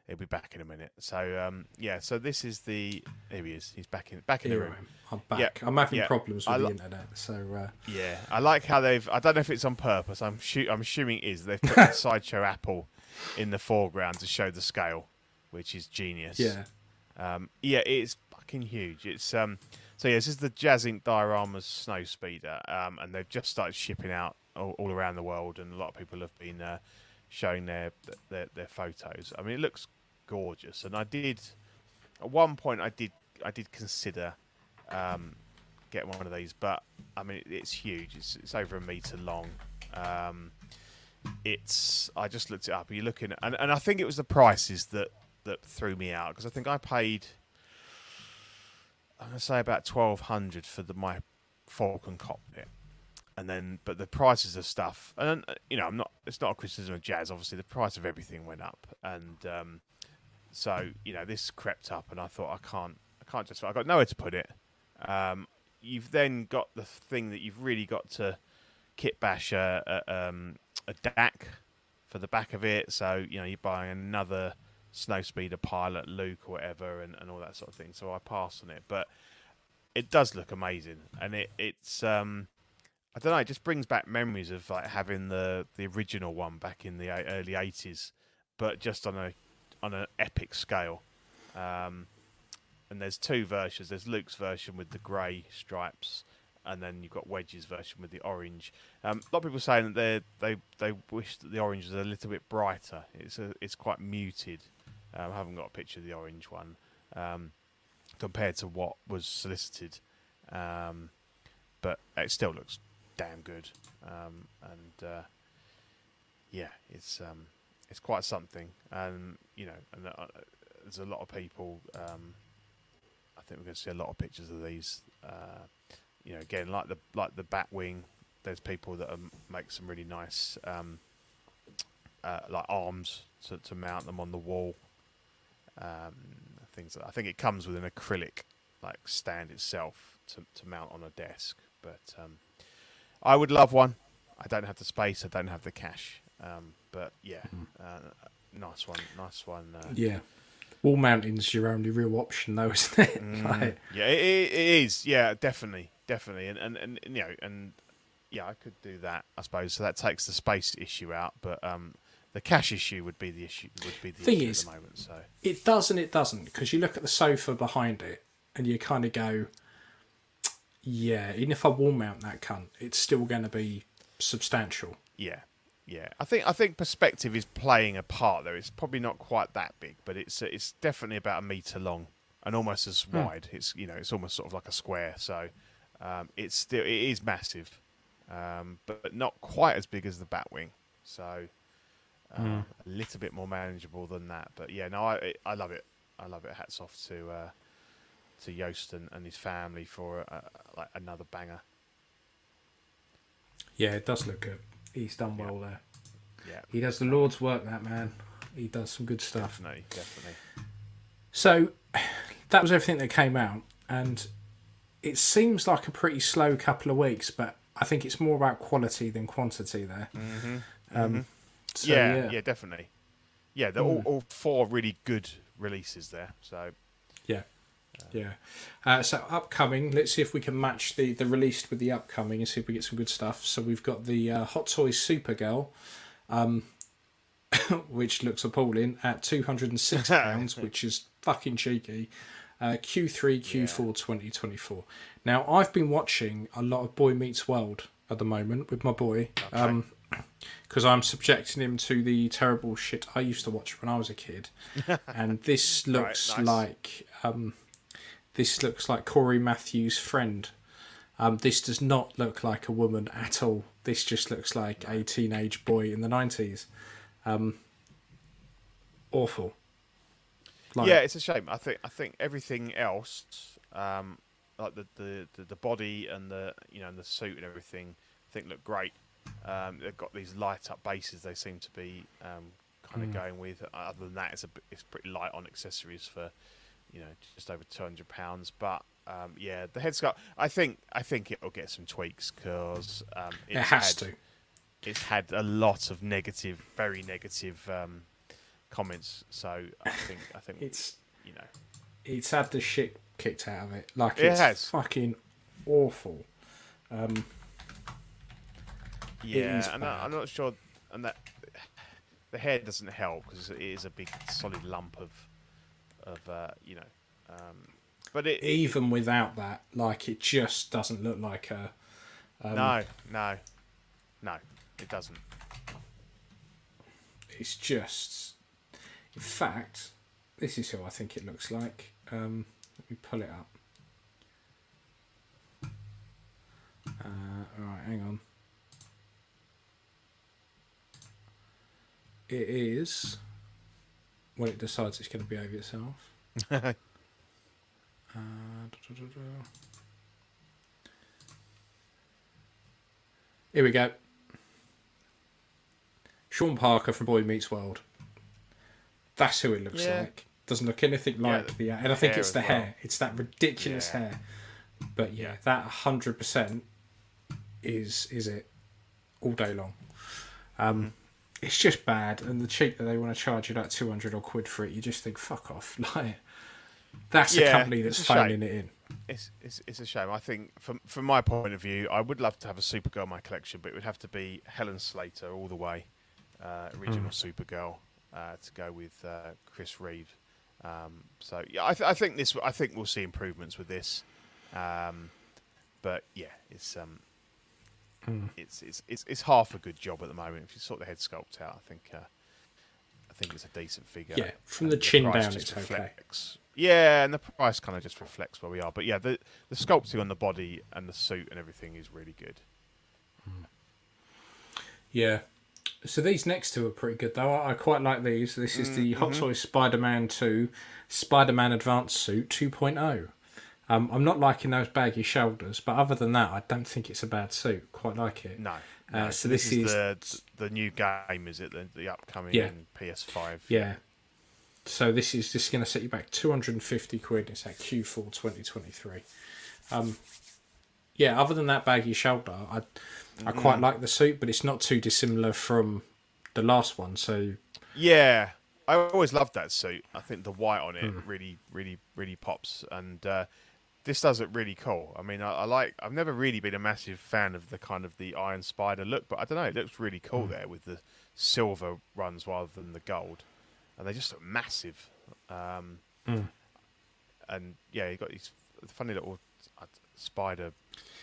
He'll be back in a minute. So um, yeah, so this is the here he is. He's back in back in the Here I room. I'm back. Yeah, I'm having yeah. problems with I the internet, so uh, Yeah, I like how they've. I don't know if it's on purpose. I'm shoot. I'm assuming it is. They've put the sideshow apple in the foreground to show the scale, which is genius. yeah. Um, yeah, it's fucking huge. It's um. So yeah, this is the Jazz Inc. Dioramas Snow Speeder, um, and they've just started shipping out all, all around the world, and a lot of people have been uh, showing their, their their photos. I mean, it looks gorgeous, and I did at one point I did I did consider um, getting one of these, but I mean it's huge. It's it's over a meter long. Um, it's I just looked it up. You're looking, at, and and I think it was the prices that that threw me out because I think I paid I'm gonna say about twelve hundred for the my Falcon cockpit, and then but the prices of stuff, and uh, you know I'm not. It's not a criticism of Jazz. Obviously, the price of everything went up, and um, so you know this crept up, and I thought I can't, I can't just. I got nowhere to put it. Um, you've then got the thing that you've really got to kit bash a, a, um, a DAC for the back of it. So you know you're buying another snowspeeder pilot, Luke or whatever, and, and all that sort of thing. So I passed on it, but it does look amazing, and it it's um. I don't know. It just brings back memories of like having the the original one back in the early '80s, but just on a on an epic scale. Um, and there's two versions. There's Luke's version with the grey stripes, and then you've got Wedge's version with the orange. Um, a lot of people saying that they they they wish that the orange was a little bit brighter. It's a, it's quite muted. Um, I haven't got a picture of the orange one um, compared to what was solicited, um, but it still looks damn good. Um, and uh, yeah, it's um, it's quite something. And you know, and uh, there's a lot of people. Um, I think we're going to see a lot of pictures of these. Uh, you know, again, like the like the Batwing, there's people that um, make some really nice uh, like arms to, to mount them on the wall. Um, things. I think it comes with an acrylic like stand itself to to mount on a desk. But um, I would love one. I don't have the space. I don't have the cash. Um, but yeah, uh, nice one. Nice one. Uh, Yeah. Wall mounting's your only real option, though, isn't it? Like, Yeah, it, it it is. Yeah, definitely, definitely, and, and and you know, and yeah, I could do that, I suppose. So that takes the space issue out, but um, the cash issue would be the issue. Would be the Thing issue is- at the moment. So it does and it doesn't because you look at the sofa behind it and you kind of go, yeah, even if I wall mount that cunt, it's still going to be substantial. yeah, yeah. I think I think perspective is playing a part there. It's probably not quite that big, but it's it's definitely about a meter long and almost as wide. It's you know it's almost sort of like a square. So um, it's still it is massive, um, but not quite as big as the Batwing. So uh, a little bit more manageable than that. But yeah, no, I I love it. I love it. Hats off to uh, to Yost and, and his family for uh, like another banger. Yeah, it does look good. He's done well there. Yeah, He does the Lord's work, that man. He does some good stuff. definitely, definitely. So that was everything that came out, and it seems like a pretty slow couple of weeks, but I think it's more about quality than quantity there. Um, so, yeah, yeah, yeah, definitely. Yeah, they're all, all four really good releases there. So yeah, yeah. Uh, so upcoming, let's see if we can match the the released with the upcoming and see if we get some good stuff. So we've got the uh, Hot Toys Supergirl, um, which looks appalling at two hundred and six pounds, which is fucking cheeky. Uh, Q3, Q4 2024. Now, I've been watching a lot of Boy Meets World at the moment with my boy. Um, because I'm subjecting him to the terrible shit I used to watch when I was a kid, and this looks nice. like um, this looks like Corey Matthews' friend. Um, this does not look like a woman at all. This just looks like a teenage boy in the nineties. Um, awful. Like, yeah, it's a shame. I think I think everything else, um, like the, the, the, the body and the you know and the suit and everything, I think look great. Um, they've got these light up bases. They seem to be um, kind of going with. Other than that, it's a bit- it's pretty light on accessories for you know just over two hundred pounds. But um, yeah, the head sculpt. I think I think it'll get some tweaks because um, it it's has had- to. it's had a lot of negative, very negative um, comments. So I think I think It's you know it's had the shit kicked out of it. Like It it's has. fucking awful. Um, yeah, and I, I'm not sure, and that the hair doesn't help because it is a big solid lump of of uh, you know, um, but it, it even without that, like it just doesn't look like a. Um, no no no it doesn't. It's just. In fact, this is who I think it looks like. Um, let me pull it up. Uh, right, hang on. It is when it decides it's going to behave itself. uh, da, da, da, da. Here we go. Sean Parker from Boy Meets World. That's who it looks Yeah. like. Doesn't look anything like the the, and I think it's the as well. hair. It's that ridiculous Yeah. hair. But yeah, that hundred percent is is it all day long. Um, Mm-hmm. it's just bad, and the cheap that they want to charge you like two hundred or quid for it, you just think fuck off. Like that's a company that's phoning it in. It's, it's it's a shame. I think from from my point of view, I would love to have a Supergirl in my collection, but it would have to be Helen Slater all the way, uh, original Supergirl, uh, to go with uh, Chris Reeve. Um, so yeah, I, th- I think this. I think we'll see improvements with this, um, but yeah, it's um, it's, it's it's it's half a good job at the moment. If you sort the head sculpt out, I think uh, I think it's a decent figure. Yeah, from and the chin down, it's okay. reflects- Yeah, and the price kind of just reflects where we are. But yeah, the the sculpting on the body and the suit and everything is really good. Yeah. So these next two are pretty good though. I, I quite like these. This is the Hot Toys Spider-Man 2 Spider-Man Advanced Suit 2.0. Um, I'm not liking those baggy shoulders, but other than that, I don't think it's a bad suit. Quite like it. No. Uh, so this, is, the the new game, is it? The, the upcoming Yeah. PS5. yeah. So this is just going to set you back 250 quid. It's at Q4 2023. Um, yeah. Other than that baggy shoulder, I I quite like the suit, but it's not too dissimilar from the last one. So Yeah, I always loved that suit. I think the white on it Hmm. really, really, really pops, and uh, this does it really cool. I mean, I, I like. I've never really been a massive fan of the kind of the Iron Spider look, but I don't know. It looks really cool Hmm. there with the silver runs rather than the gold, and they just look massive. Um, Hmm. And yeah, you got these funny little uh, spider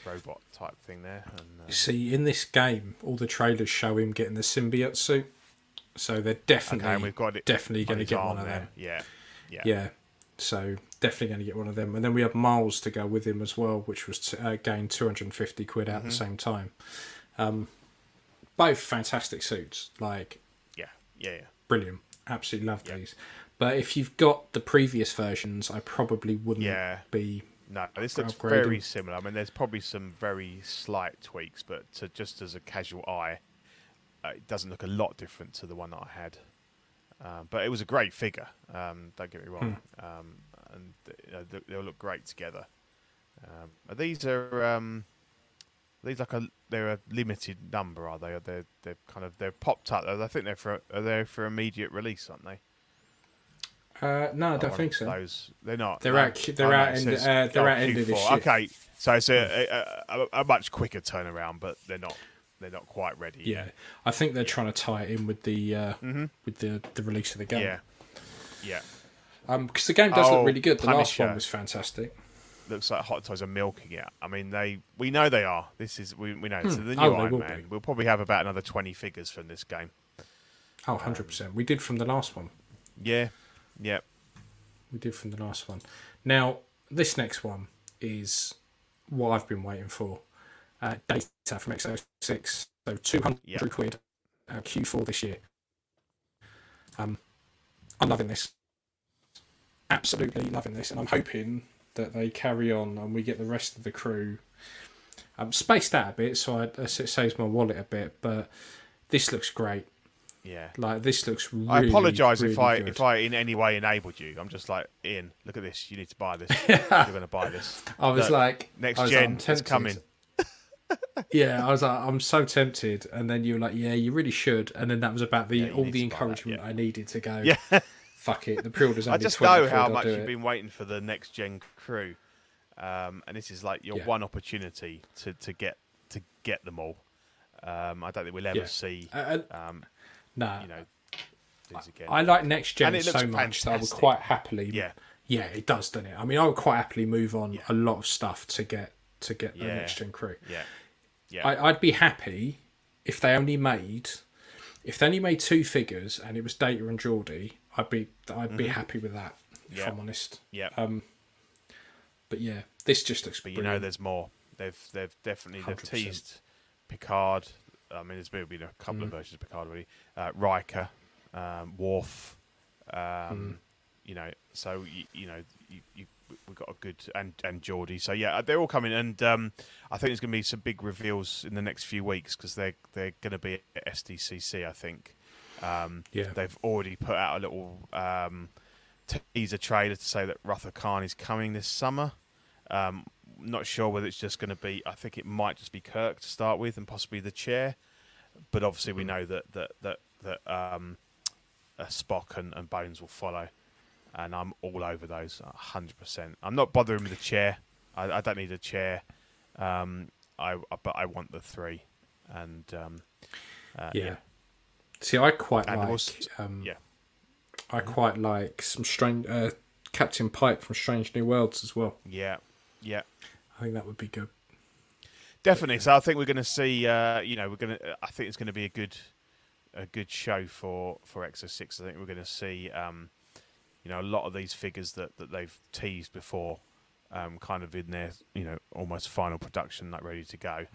robot type thing there. And, uh, See, in this game, all the trailers show him getting the symbiote suit, so they're definitely okay, we've got it. definitely going to get one of there. them. Yeah, yeah, Yeah, so definitely going to get one of them, and then we have Miles to go with him as well, which was to, uh, two hundred and fifty quid Mm-hmm. at the same time. Um, both fantastic suits, like yeah, yeah, yeah. brilliant. Absolutely love Yeah. these. But if you've got the previous versions, I probably wouldn't Yeah. be. No, this looks very similar. I mean, there's probably some very slight tweaks, but to, just as a casual eye, uh, it doesn't look a lot different to the one that I had. Um, but it was a great figure. Um, don't get me wrong, Hmm. um, and you know, they- they'll look great together. Um, are these are um, these like a they're a limited number, are they? Are they they're kind of they're popped up. I think they're for are they for immediate release, aren't they? Uh, no, I don't think so. Those they're not. They're out- they're Oh, it end- uh, they're oh, out end of this Q4. year. Okay, so it's a, a, a, a much quicker turnaround, but they're not they're not quite ready. Yeah, I think they're trying to tie it in with the uh, with the the release of the game. Mm-hmm. yeah, yeah. Um, because the game does Oh, look really good. The last one was fantastic. Looks like Hot Toys are milking it. I mean, they we know they are. This is we, we know. So the new Oh, Iron Man. be. We'll probably have about another twenty figures from this game. Oh, 100 percent. We did from the last one. Yeah, yeah. We did from the last one. Now this next one is what I've been waiting for. Uh, data from EXO-6. So 200 Yeah. quid. Uh, Q4 this year. Um, I'm loving this. Absolutely loving this, and I'm hoping that they carry on and we get the rest of the crew. I'm spaced out a bit, so I, it saves my wallet a bit, but this looks great. Yeah. Like this looks really. I apologise if I good. if I in any way enabled you. I'm just like Ian. Look at this. You need to buy this. You're going to buy this. I was Look, like, next was gen I'm is coming. yeah, I was like, I'm so tempted, and then you were like, yeah, you really should, and then that was about the Yeah, all the that, encouragement yeah. I needed to go. Yeah. fuck it, the pre-order's I only just know how I'll much you've it. been waiting for the next gen crew, um, and this is like your Yeah. one opportunity to, to get to get them all. Um, I don't think we'll ever see, Uh, um, nah, you know. I like next gen And it looks so much that I would quite happily. Yeah. yeah, it does, doesn't it? I mean, I would quite happily move on Yeah. a lot of stuff to get to get the Yeah. next gen crew. yeah, yeah, I, I'd be happy if they only made if they only made two figures and it was Data and Geordi. I'd be I'd be happy with that. If Mm-hmm. Yeah. I'm honest. yeah. Um, but yeah, this just looks. but you know, there's more. They've they've definitely they've 100%. teased Picard. I mean, there's been a couple Mm. of versions of Picard already. Uh, Riker, um, Worf. Um, Mm. You know, so you, you know you, you we've got a good and and Geordi. So yeah, they're all coming, and um, I think there's going to be some big reveals in the next few weeks because they're they're going to be at SDCC. I think. Um, Yeah. they've already put out a little um, teaser trailer to say that Wrath of Khan is coming this summer. Um, not sure whether it's just going to be. I think it might just be Kirk to start with, and possibly the chair. But obviously, we know that that that that um, uh, Spock and, and Bones will follow, and I'm all over those, hundred percent. I'm not bothering with the chair. I, I don't need a chair. Um, I but I want the three, and um, uh, yeah. yeah, See, I quite And like. also- um, yeah. I quite like some strange uh, Captain Pike from Strange New Worlds as well. yeah, yeah. I think that would be good. Definitely. So I think we're going to see. Uh, you know, we're going to. I think it's going to be a good, a good show for for Exo Six. I think we're going to see. Um, you know, a lot of these figures that that they've teased before, um, kind of in their you know almost final production, like ready to go.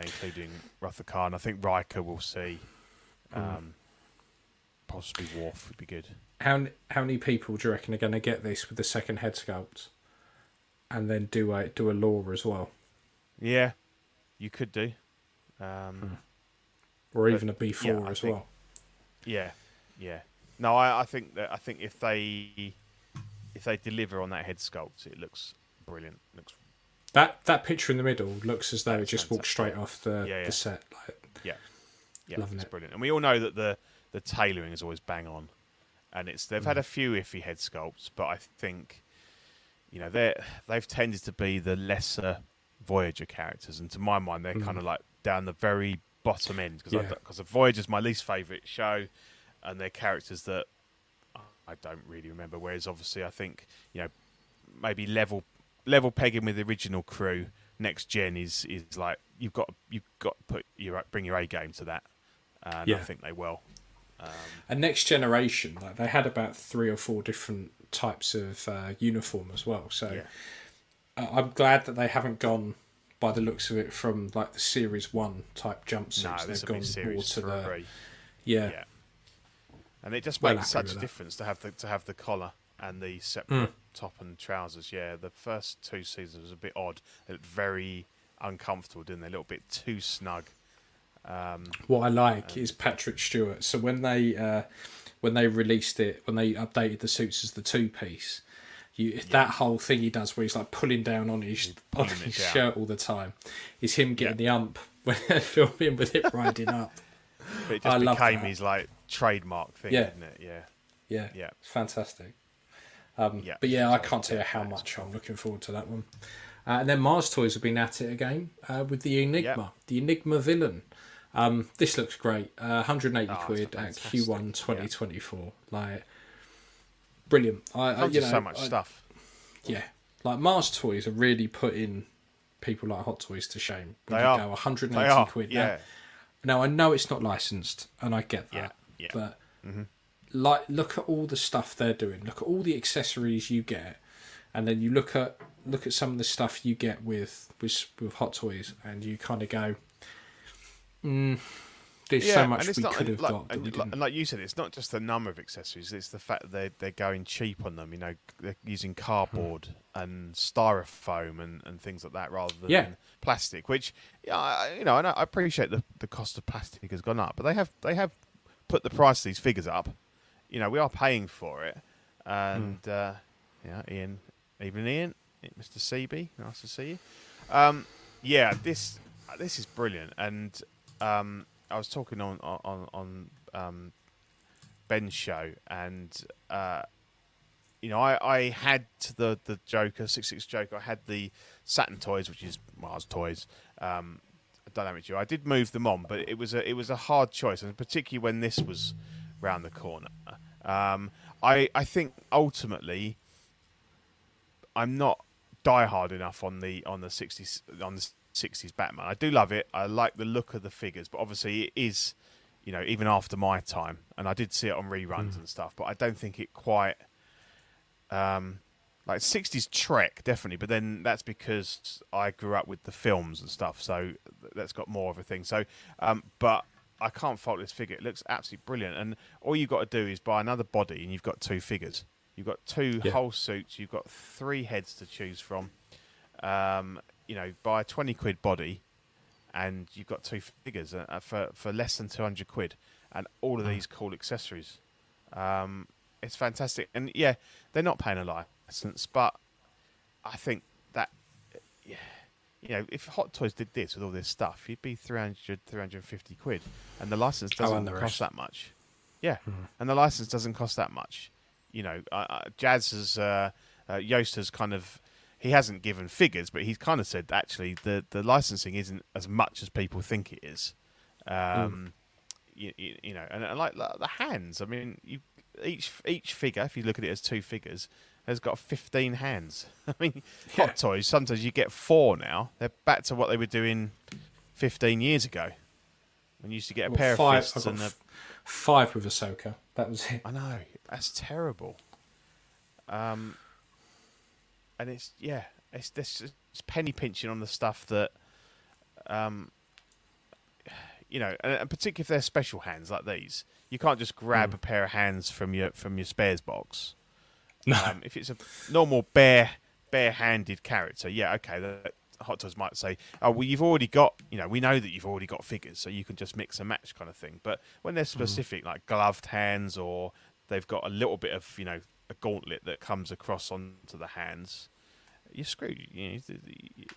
including Rutherford. And I think Riker will see. Mm. Um, Possibly Worf would be good. How how many people do you reckon are going to get this with the second head sculpt, and then do a do a Lore as well, Yeah, you could do. Um, or even a B four yeah, as think- well? Yeah, yeah. No, I, I think that I think if they if they deliver on that head sculpt, it looks brilliant. Looks That that picture in the middle looks as though it just walked straight off the, Yeah, yeah. the set. Like, yeah, yeah, Loving it's it. brilliant. And we all know that the the tailoring is always bang on, and it's they've Mm. had a few iffy head sculpts, but I think you know they they've tended to be the lesser Voyager characters, and to my mind, they're kind of like down the very bottom end because Mm. Yeah. because the Voyager's my least favorite show, and they're characters that I don't really remember. Whereas obviously, I think you know maybe level level pegging with the original crew. Next gen is is like you've got you've got to put your bring your A game to that, and I think they will. and next generation, like they had about three or four different types of uh, uniform as well. So Yeah. I'm glad that they haven't gone by the looks of it from like the series one type jumpsuits. No, They've gone more series to the three. yeah. Yeah. and it just Well makes such a that. difference to have the to have the collar and the separate Hmm. top and trousers. Yeah, the first two seasons was a bit odd. It looked very uncomfortable, didn't they? A little bit too snug. Um, What I like is Patrick Stewart. So when they uh, when they released it, when they updated the suits as the two piece, you that whole thing he does where he's like pulling down on his on his down. shirt all the time, is him getting Yeah. the ump when they're filming with it riding up. but it I just love became his like trademark thing, Yeah. didn't it? Yeah. Yeah, Yeah. it's fantastic. Um, Yeah. But yeah, I can't tell you how much I'm looking forward to that one. Uh, and then Mars Toys have been at it again uh, with the Enigma, the Enigma villain. Um, this looks great. Uh, 180 Oh, quid at Q1 yeah. 2024. Like, brilliant. I, I you know, so much I- stuff. Yeah, like Mars Toys are really putting people like Hot Toys to shame. When They you are. go 180 They are. quid. Yeah. Now, now I know it's not licensed, and I get that. Yeah, yeah. But like, look at all the stuff they're doing. Look at all the accessories you get, and then you look at look at some of the stuff you get with with, with Hot Toys, and you kind of go, mm, "There's so much we not- could have like, got." And, we like- didn't. and like you said, it's not just the number of accessories; it's the fact that they're they're going cheap on them. You know, they're using cardboard and styrofoam and, and things like that rather than Yeah. plastic. Which, yeah, I, you know, and I I appreciate the the cost of plastic has gone up, but they have they have put the price of these figures up. You know, we are paying for it, and Hmm. uh, yeah, Ian, even Ian, Mr. CB, nice to see you. Um, yeah, this this is brilliant, and um, I was talking on on on um, Ben's show, and uh, you know, I, I had the the Joker six six Joker. I had the Saturn toys, which is Mars toys. Um, Dynamic. I did move them on, but it was a it was a hard choice, and particularly when this was round the corner. Um, I I think ultimately I'm not diehard enough on the on the sixties on the sixties Batman. I do love it. I like the look of the figures, but obviously it is, you know, even after my time, and I did see it on reruns and stuff, but I don't think it quite. Um, like sixties Trek definitely, but then that's because I grew up with the films and stuff, so that's got more of a thing. So, um, but I can't fault this figure. It looks absolutely brilliant, and all you've got to do is buy another body, and you've got two figures. You've got two Yeah. whole suits. You've got three heads to choose from. Um, you know, buy a twenty quid body, and you've got two figures uh, for for less than two hundred quid, and all of these cool accessories. Um, it's fantastic, and yeah, they're not paying a license, but I think that yeah, you know, if Hot Toys did this with all this stuff, you'd be 300, 350 quid, and the license Oh, doesn't the cost that much. Yeah, and the license doesn't cost that much. You know, uh, uh, Jazz has uh, uh, Yost has kind of he hasn't given figures, but he's kind of said actually the the licensing isn't as much as people think it is. Um, you, you, you know, and, and like, like the hands. I mean, you each each figure, if you look at it as two figures, has got 15 hands. I mean, Yeah. Hot Toys sometimes you get four now. They're back to what they were doing 15 years ago. When you used to get a Well, pair five, of fists and a, f- five with Ahsoka. That was it. I know that's terrible. Um, and it's yeah, it's this it's penny pinching on the stuff that, um, you know, and, and particularly if they're special hands like these, you can't just grab a pair of hands from your from your spares box. No. Um, if it's a normal bare bare-handed character, yeah, okay. The Hot Toys might say, "Oh, well, you've already got, you know, we know that you've already got figures, so you can just mix and match kind of thing." But when they're specific, like gloved hands, or they've got a little bit of, you know, a gauntlet that comes across onto the hands, you're screwed. You know,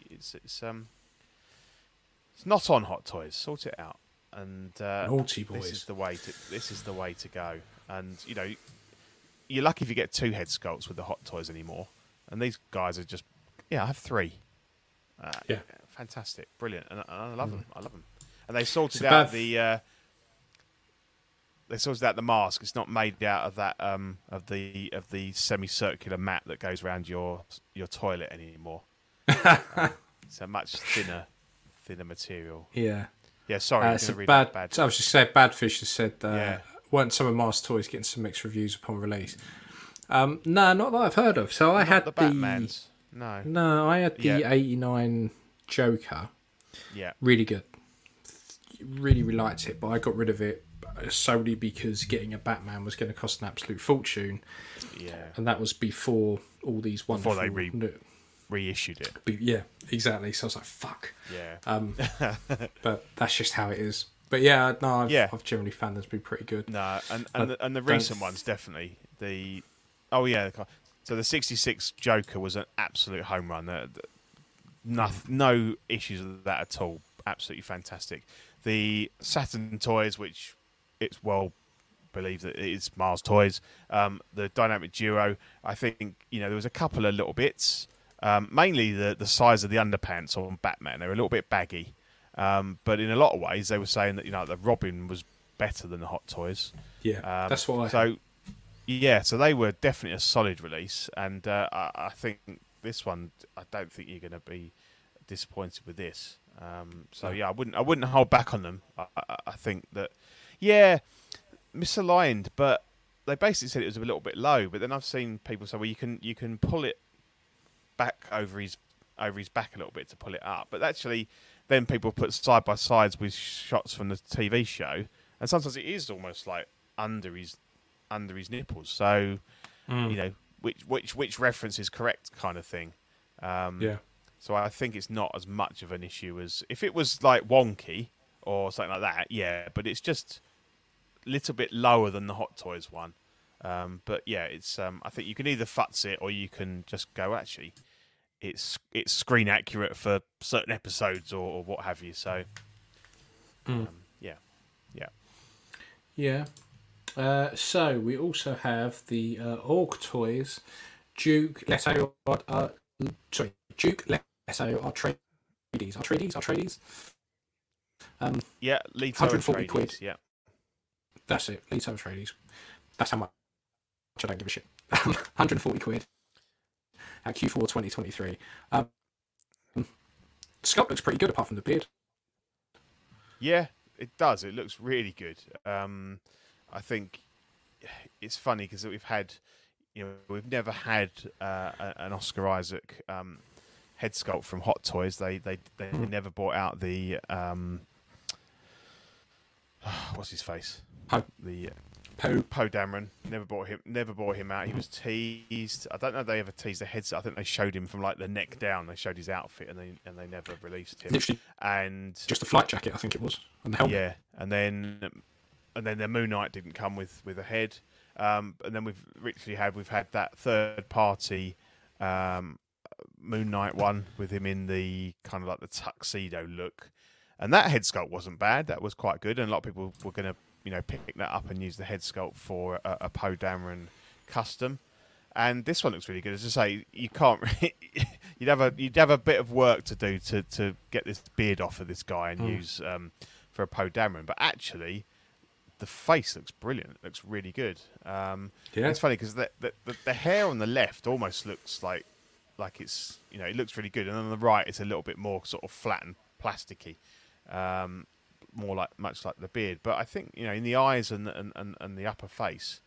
it's, it's um, it's not on Hot Toys. Sort it out. And uh, Naughty This is the way to. This is the way to go. And you know, you're lucky if you get two head sculpts with the Hot Toys anymore. And these guys are just, yeah, I have three. Uh, Yeah. fantastic, brilliant, and, and I love them. I love them. And they sorted It's out the. Uh, they sorted out the mask. It's not made out of that um, of the of the semicircular mat that goes around your your toilet anymore. Uh, it's a much thinner thinner material. Yeah. Yeah, sorry, Uh, it's a bad, that bad. I was just saying, Badfish has said uh, Yeah. weren't some of Mars Toys getting some mixed reviews upon release? Um, no, not that I've heard of. So I had the the, Batman's. No. no, I had the Yeah. '89 Joker. Yeah. Really good. Really, really liked it, but I got rid of it solely because getting a Batman was going to cost an absolute fortune, Yeah. and that was before all these wonderful. Before they re- no- Reissued it. yeah, exactly. So I was like, "Fuck." Yeah. Um, but that's just how it is. But yeah, no, I've, Yeah. I've generally found them to be pretty good. No, and and the, and the recent ones definitely the. Oh yeah, so the '66 Joker was an absolute home run. Uh, No, no issues with that at all. Absolutely fantastic. The Saturn toys, which it's well believed that it is Mars toys. Um, the Dynamic Duo, I think you know there was a couple of little bits. Um, mainly the the size of the underpants on Batman. They were a little bit baggy, um, but in a lot of ways they were saying that you know the Robin was better than the Hot Toys. Yeah, Um, that's I. So, yeah, so they were definitely a solid release, and uh, I, I think this one, I don't think you're going to be disappointed with this. Um, so No. yeah, I wouldn't, I wouldn't hold back on them. I, I, I think that, yeah, misaligned, but they basically said it was a little bit low. But then I've seen people say, well, you can, you can pull it back over his over his back a little bit to pull it up. But actually, then people put side by sides with shots from the TV show, and sometimes it is almost like under his under his nipples. So Mm. you know which which which reference is correct, kind of thing. Um, yeah, So I think it's not as much of an issue as if it was like wonky or something like that. Yeah, but it's just a little bit lower than the Hot Toys one. Um, but yeah, it's um, I think you can either futz it or you can just go actually. It's it's screen accurate for certain episodes or, or what have you. So um, yeah, yeah, yeah. Uh, so we also have the uh, Orc toys, Duke Leto. Uh, sorry, Duke Leto Atreides. Atreides. Atreides. Um, yeah. Leto 140 quid. Yeah, that's it. Leto Atreides. That's how much I don't give a shit. 140 quid at Q4 2023. Um, sculpt looks pretty good apart from the beard. Yeah, it does. It looks really good. Um, I think it's funny because we've had, you know, we've never had uh, an Oscar Isaac um, head sculpt from Hot Toys. They they they never brought out the um, what's his face? Poe. The Poe. Poe Dameron never bought him. Never brought him out. He was teased. I don't know. if They ever teased the headset. I think they showed him from like the neck down. They showed his outfit, and they and they never released him. Literally And just a flight jacket, I think it was, and the helmet. yeah, and then and then the Moon Knight didn't come with with a head. Um, and then we've literally had we've had that third party um, Moon Knight one with him in the kind of like the tuxedo look, and that head sculpt wasn't bad. That was quite good, and a lot of people were going to you know pick that up and use the head sculpt for a, a Poe Dameron custom. And this one looks really good. As I say, you can't. you'd have a you'd have a bit of work to do to, to get this beard off of this guy and use um, for a Poe Dameron. But actually, the face looks brilliant. It looks really good. Um, Yeah. It's funny because the, the, the the hair on the left almost looks like like it's you know it looks really good, and on the right it's a little bit more sort of flat and plasticky, um, more like much like the beard. But I think you know in the eyes and the, and, and, and the upper face,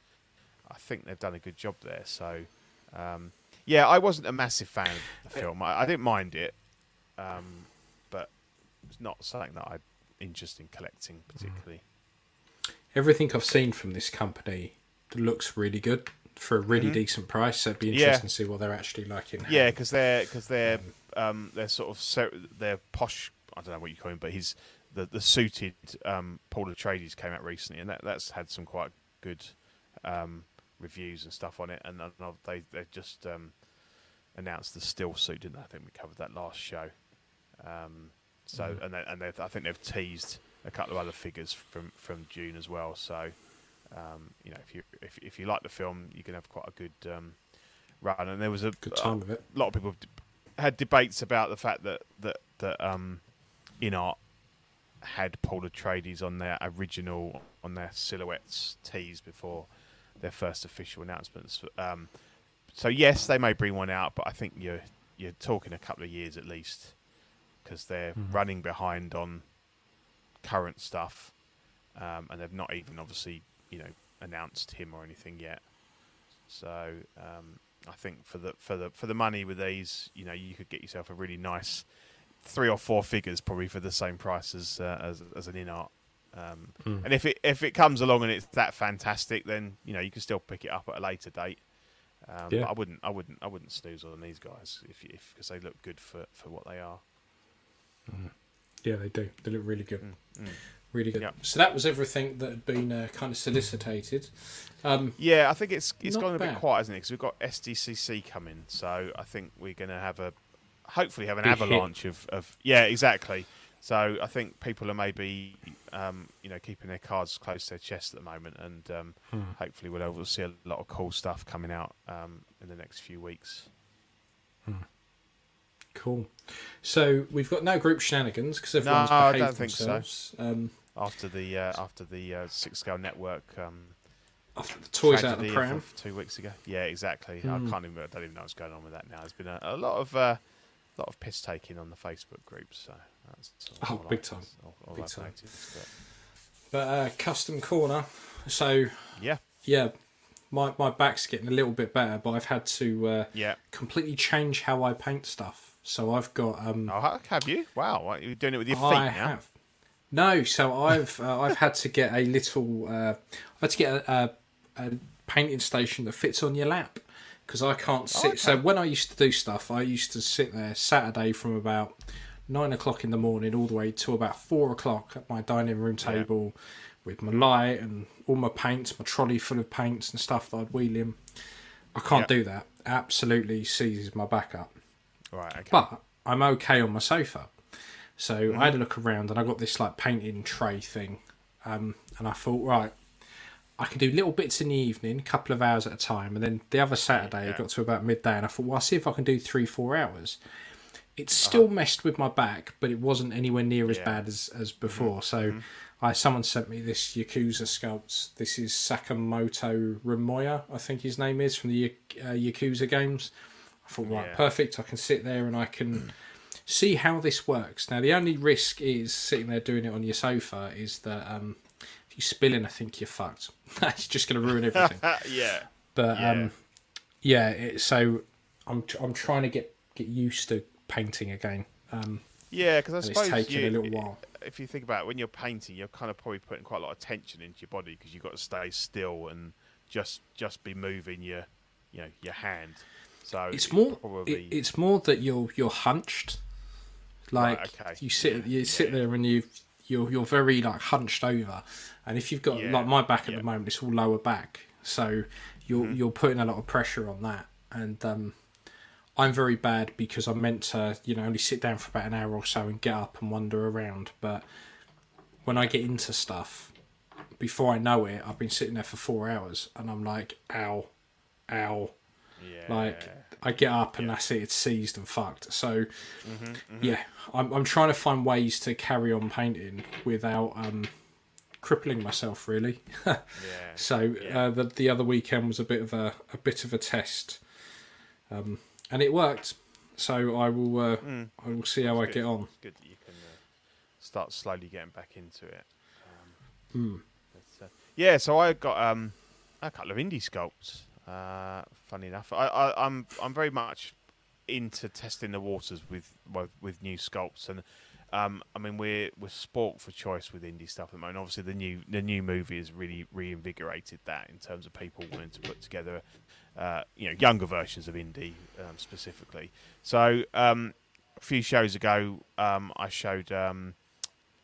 I think they've done a good job there. So um, yeah, I wasn't a massive fan of the film. I, I didn't mind it, um, but it's not something that I interest in collecting, particularly. Everything I've seen from this company looks really good for a really decent price. So it'd be interesting Yeah. to see what they're actually like in. Yeah, because they're because they're um, they're sort of so they're posh. I don't know what you call him, but he's the the suited um, Paul Atreides came out recently, and that that's had some quite good um, reviews and stuff on it. And they they just um, announced the still suit, didn't they? I think we covered that last show. Um, so and they, and they've, I think they've teased a couple of other figures from from Dune as well. So um, you know if you if if you like the film, you can have quite a good um, run. And there was a good time of it. a lot of people d- had debates about the fact that that that um, InArt had Paul Atreides on their original on their silhouettes tees before their first official announcements. Um, so yes, they may bring one out, but I think you're you're talking a couple of years at least because they're running behind on current stuff, um, and they've not even obviously you know announced him or anything yet. So um, I think for the for the for the money with these, you know, you could get yourself a really nice three or four figures probably for the same price as uh, as, as an InArt. Um, And if it if it comes along and it's that fantastic, then you know you can still pick it up at a later date. Um, Yeah. but I wouldn't I wouldn't I wouldn't snooze on these guys if if because they look good for, for what they are. Yeah, they do. They look really good. Mm, Really good. Yeah. So that was everything that had been uh, kind of solicited. Um, Yeah, I think it's it's gone a bit quiet, isn't it? Because we've got SDCC coming, so I think we're going to have a hopefully have an Big hit. avalanche of, of yeah, exactly. So I think people are maybe um, you know keeping their cards close to their chest at the moment, and um, Hmm. hopefully we'll see a lot of cool stuff coming out um, in the next few weeks. cool. So we've got no group shenanigans because No, everyone's I behaved don't think so. themselves. Um, After the uh, after the uh, six scale network um, after the toys out of the pram. two weeks ago, yeah, exactly. Hmm. I can't even I don't even know what's going on with that now. There's been a, a lot of uh, lot of piss taking on the Facebook groups, so that's Oh, big time. all- all Big time. noticed, but- But uh, custom corner. So yeah, yeah, my my back's getting a little bit better, but I've had to uh, yeah. completely change how I paint stuff. So I've got um, Oh, have you? Wow, you're doing it with your feet I now. have. No, so I've uh, I've had to get a little. Uh, I've had to get a, a, a painting station that fits on your lap because I can't sit. So okay. when I used to do stuff, I used to sit there Saturday from about nine o'clock in the morning all the way to about four o'clock at my dining room table with my light and all my paints, my trolley full of paints and stuff that I'd wheel in. I can't Yeah. do that. Absolutely seizes my back up Right, okay. but I'm okay on my sofa. So Mm-hmm. I had a look around and I got this like painting tray thing, um, and I thought, right, I can do little bits in the evening, a couple of hours at a time, and then the other Saturday Yeah. it got to about midday, and I thought, well, I'll see if I can do three, four hours. It still messed with my back, but it wasn't anywhere near as Uh-huh. Yeah. Mm-hmm. bad as as before. So. I, someone sent me this Yakuza sculpt. This is Sakamoto Rimoya, I think his name is, from the uh, Yakuza games. I thought, right, Yeah. perfect. I can sit there and I can see how this works. Now, the only risk is sitting there doing it on your sofa is that um, you spill think you're fucked. it's just going to ruin everything. Yeah, But Yeah. um, yeah, it, so I'm tr- I'm trying to get get used to painting again. Um, yeah. Because I suppose it's taken you, a little while. if you think about it, when you're painting, you're kind of probably putting quite a lot of tension into your body because you've got to stay still and just just be moving your you know your hand. So It's more probably it, it's more that you're you're hunched. Like Right, okay. you sit you sit yeah. there and you you're you're very like hunched over, and if you've got Yeah, like my back at yeah. Mm-hmm. the moment, it's all lower back, so you're you're putting a lot of pressure on that, and um, I'm very bad because I'm meant to you know only sit down for about an hour or so and get up and wander around, but when I get into stuff, before I know it, I've been sitting there for four hours, and I'm like, ow, ow. yeah, Like I get up and that's it; it's seized and fucked. So Mm-hmm, yeah, I'm I'm trying to find ways to carry on painting without um, crippling myself. Really. yeah. so uh, the the other weekend was a bit of a a bit of a test, um, and it worked. So I will uh, I will see how I good. get on. It's good that you can uh, start slowly getting back into it. Um, uh, yeah, so I got um, a couple of indie sculpts. Uh, funny enough, I, I, I'm I'm very much into testing the waters with with, with new sculpts, and um, I mean, we're we're sport for choice with indie stuff at the moment. Obviously, the new the new movie has really reinvigorated that in terms of people wanting to put together, uh, you know, younger versions of indie um, specifically. So um, a few shows ago, um, I showed um,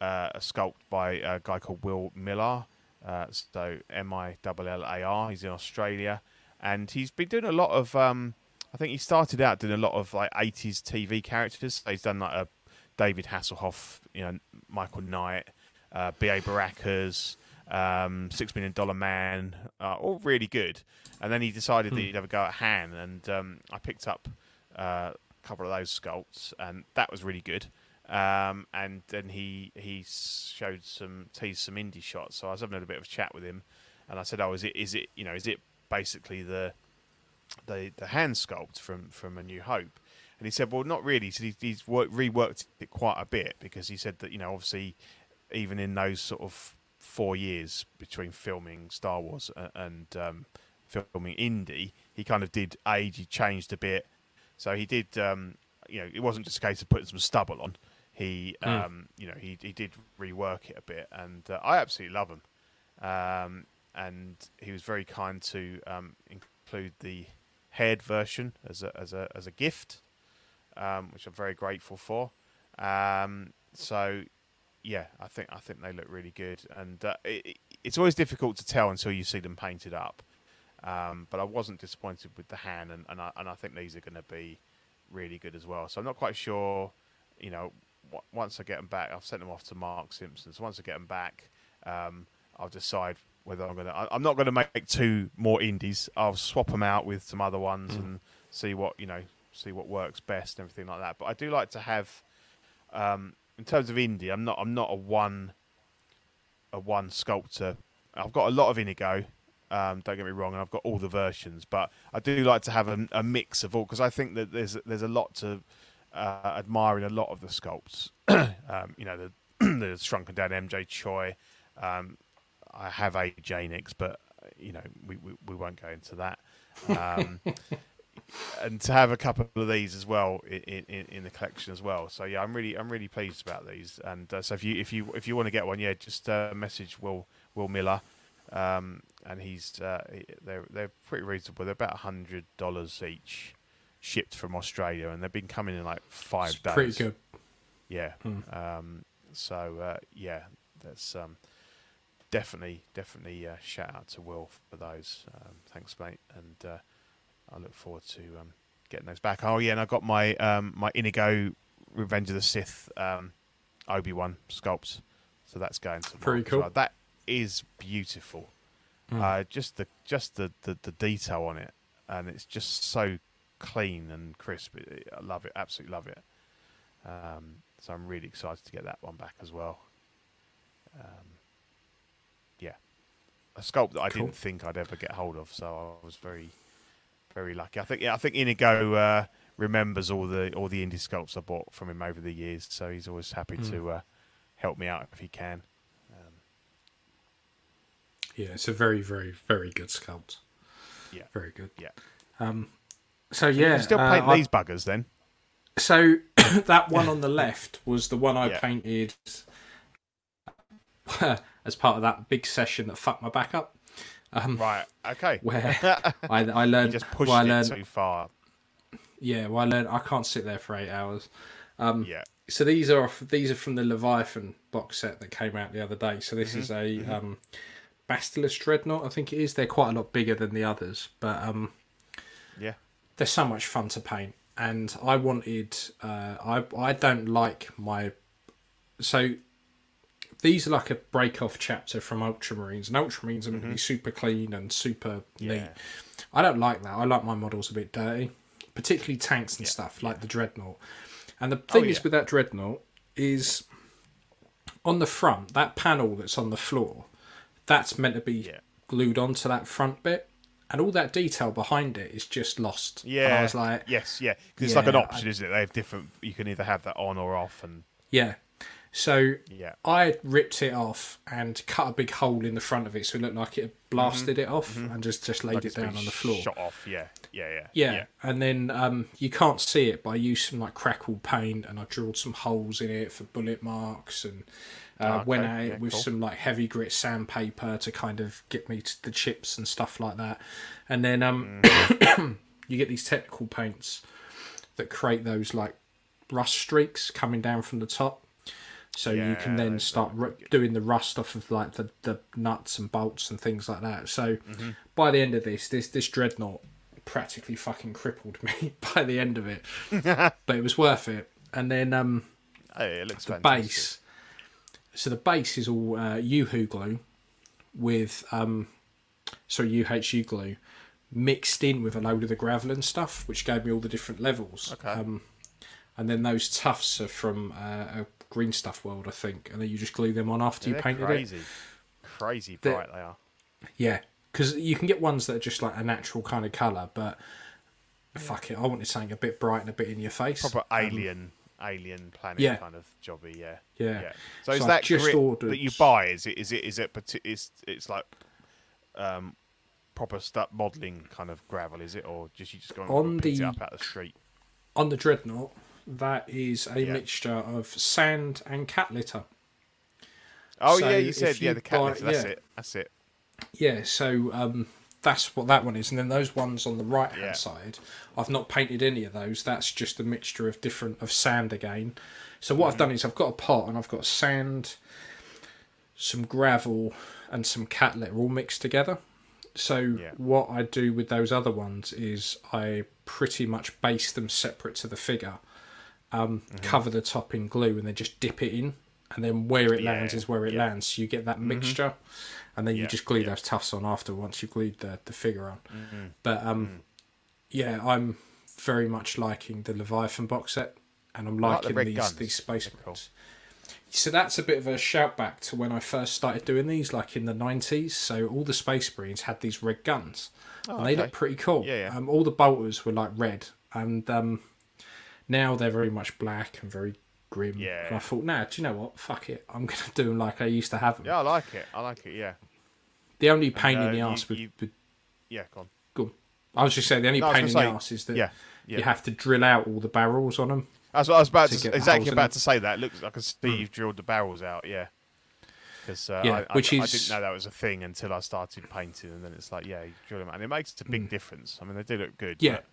uh, a sculpt by a guy called Will Millar. Uh, so M I L L A R. He's in Australia, and he's been doing a lot of. Um, I think he started out doing a lot of like 80s TV characters. So he's done like a David Hasselhoff, you know, Michael Knight, uh, B.A. Baracus, um, Six Million Dollar Man, uh, all really good. And then he decided hmm. that he'd have a go at Han, and um, I picked up uh, a couple of those sculpts, and that was really good. Um, and then he he showed some teased some Indy shots. So I was having a bit of a chat with him, and I said, "Oh, is it is it you know is it basically the the the Han sculpt from from A New Hope?" And he said, "Well, not really." So he, he's worked, reworked it quite a bit because he said that you know, obviously, even in those sort of four years between filming Star Wars and, and um, filming Indy, he kind of did age. He changed a bit, so he did. Um, you know, it wasn't just a case of putting some stubble on. He, mm. um, you know, he he did rework it a bit, and uh, I absolutely love him. Um, and he was very kind to um, include the haired version as a as a as a gift um, which I'm very grateful for. Um, so yeah, I think I think they look really good, and uh, it, it's always difficult to tell until you see them painted up. Um, but I wasn't disappointed with the Han, and and I, and I think these are going to be really good as well. So I'm not quite sure, you know, w- once I get them back, I've sent them off to Mark Simpson. So once I get them back, um, I'll decide whether I'm going to. I'm not going to make two more indies. I'll swap them out with some other ones mm. and see what you know see what works best and everything like that. But I do like to have, um, in terms of Indy, I'm not I'm not a one a one sculptor. I've got a lot of Inigo. Um, don't get me wrong, and I've got all the versions, but I do like to have a, a mix of all because I think that there's there's a lot to uh, admire in a lot of the sculpts. um, you know, the the shrunken down MJ Choi. Um, I have a Janix, but you know we, we, we won't go into that. Um, and to have a couple of these as well in, in, in, the collection as well. So yeah, I'm really I'm really pleased about these. And uh, so if you if you if you want to get one, yeah, just uh, message Will Will Miller, um, and he's uh, they're they're pretty reasonable. They're about hundred dollars each, shipped from Australia, and they've been coming in like five it's days. Pretty good. Yeah. Hmm. Um, so uh, yeah, that's um, definitely definitely uh, shout out to Will for those. Um, thanks, mate, and uh, I look forward to um, getting those back. Oh yeah, and I got my um, my Inigo Revenge of the Sith um, Obi Wan sculpts, so that's going to be pretty cool. Well. That is beautiful. Mm. Uh, just the just the, the, the detail on it, and it's just so clean and crisp. I love it, absolutely love it. Um, so I'm really excited to get that one back as well. Um, yeah, a sculpt that I cool. didn't think I'd ever get hold of, so I was very very lucky. I think yeah, I think Inigo uh, remembers all the all the Indy sculpts I bought from him over the years, so he's always happy mm. to uh, help me out if he can. Um, yeah, it's a very very very good sculpt. Yeah, very good. Yeah. Um, so yeah, still uh, paint these buggers then. So that one on the left was the one I yeah. painted as part of that big session that fucked my back up. Um, right. Okay. Where I, I learned you just pushed well, I learned, it too far. Yeah. Well, I learned I can't sit there for eight hours. Um, yeah. So these are these are from the Leviathan box set that came out the other day. So this mm-hmm. is a mm-hmm. um, Ballistus Dreadnought, I think it is. They're quite a lot bigger than the others, but um, yeah, they're so much fun to paint. And I wanted, uh, I I don't like my, so these are like a break off chapter from Ultramarines, and Ultramarines are mm-hmm. be super clean and super yeah. neat. I don't like that. I like my models a bit dirty, particularly tanks and yeah. stuff like yeah. the Dreadnought. And the thing oh, is with that Dreadnought is on the front, that panel that's on the floor, that's meant to be glued onto that front bit. And all that detail behind it is just lost. Yeah, and I was like, yes, yeah, because it's like an option, I, isn't it? They have different. You can either have that on or off, and yeah, so yeah. I ripped it off and cut a big hole in the front of it so it looked like it blasted mm-hmm. it off mm-hmm. and just, just laid like it down on the floor. Shot off, yeah. yeah, yeah, Yeah. and then um, you can't see it, but I used some like crackle paint and I drilled some holes in it for bullet marks and uh, okay. went at it Yeah, with cool. some like heavy grit sandpaper to kind of get me to the chips and stuff like that. And then um, Mm. you get these technical paints that create those like rust streaks coming down from the top. So you can then start ru- doing the rust off of like the, the nuts and bolts and things like that. So Mm-hmm. by the end of this, this this dreadnought practically fucking crippled me by the end of it, but it was worth it. And then um, Oh, it looks the fantastic. base. So the base is all uh, UHU glue with um, sorry UHU glue mixed in with a load of the gravel and stuff, which gave me all the different levels. Okay. Um, and then those tufts are from uh, a green stuff world, I think, and then you just glue them on after Yeah, you they're painted it. crazy, crazy They're- bright they are. Yeah, because you can get ones that are just like a natural kind of colour, but fuck it, I wanted something a bit bright and a bit in your face. Proper Um, alien, alien planet yeah. kind of jobby. Yeah, Yeah. So, is So I've that just grit ordered- that you buy? Is it? Is it? Is it? parti- It's it's like um proper stuff modelling kind of gravel, is it, or just you just go and On pick it up out the street? on the dreadnought, that is a Yeah. mixture of sand and cat litter. Oh So yeah, you said yeah the cat buy- litter. That's yeah. it. That's it. Yeah, so um, that's what that one is, and then those ones on the right hand Yeah. side, I've not painted any of those. That's just a mixture of different of sand again. So what I've done is I've got a pot and I've got sand, some gravel, and some cat litter all mixed together. So Yeah. what I do with those other ones is I pretty much base them separate to the figure, um, cover the top in glue, and then just dip it in, and then where it lands is where it yeah. lands. So you get that mixture, and then you Yeah, just glue yeah. those tufts on after once you've glued the, the figure on. Mm-hmm. But um, Mm. yeah, I'm very much liking the Leviathan box set, and I'm I like the liking these guns. these space cool. So that's a bit of a shout back to when I first started doing these, like in the nineties. So all the Space Marines had these red guns, and they okay. look pretty cool. Yeah, yeah. Um, all the bolters were like red, and um, now they're very much black and very grim. Yeah. And I thought, nah, do you know what? Fuck it, I'm gonna do them like I used to have them. Yeah, I like it. I like it. Yeah, The only pain uh, in the you- arse with, you- with yeah. Go on. go on. I was just saying the only No, pain in gonna the ass is that yeah, yeah. you have to drill out all the barrels on them. That's what I was about to to, exactly about to say. That looks. like a Steve you've drilled the barrels out. Yeah. Because uh, Yeah, I, which I, I didn't know that was a thing until I started painting, and then it's like, yeah, you drill them out, and it makes a big difference. I mean, they do look good. Mm. Yeah. but-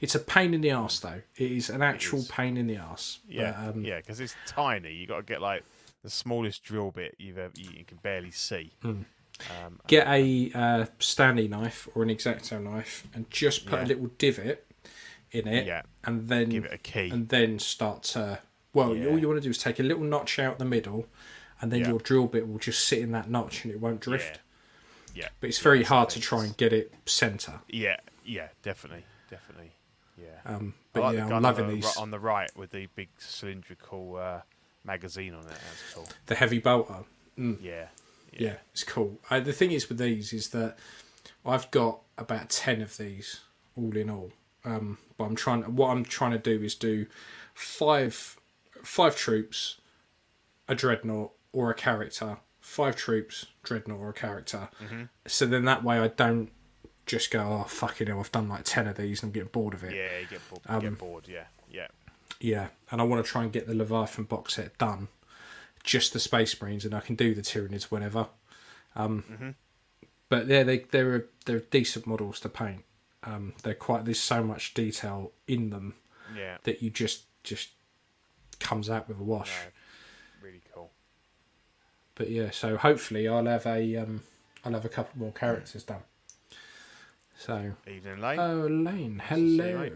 It's a pain in the ass though. It is an actual is. pain in the ass. yeah, But, um, yeah, because it's tiny. You got to get like the smallest drill bit you've ever you, you can barely see. Um, Hmm. Get a uh, Stanley knife or an Exacto knife and just put Yeah. a little divot in it, Yeah. and then Give it a key. and then start to. Well, Yeah. all you want to do is take a little notch out the middle, and then your drill bit will just sit in that notch and it won't drift. Yeah, But it's very hard to try and get it centre. Yeah, yeah, definitely, definitely. Yeah. Um, but like yeah, I'm gun on loving the, these. on the right with the big cylindrical uh, magazine on it. That's cool. The heavy bolter. Yeah. Yeah, it's cool. Uh, the thing is with these is that I've got about ten of these all in all. Um, but I'm trying. What I'm trying to do is do five five troops, a dreadnought or a character. Five troops, dreadnought or a character. Mm-hmm. So then that way I don't just go, oh fucking hell, I've done like ten of these and I'm getting bored of it. Yeah, you get, bo- Um, get bored. Yeah, yeah. Yeah, and I want to try and get the Leviathan box set done, just the Space Marines, and I can do the Tyranids whenever. Um, Mm-hmm. But yeah, they they're they're decent models to paint. Um, they're quite there's so much detail in them Yeah. that you just just comes out with a wash. No, really cool. But yeah, so hopefully I'll have a um, I'll have a couple more characters done. So Evening Lane. Oh, Lane. to see you, Hello.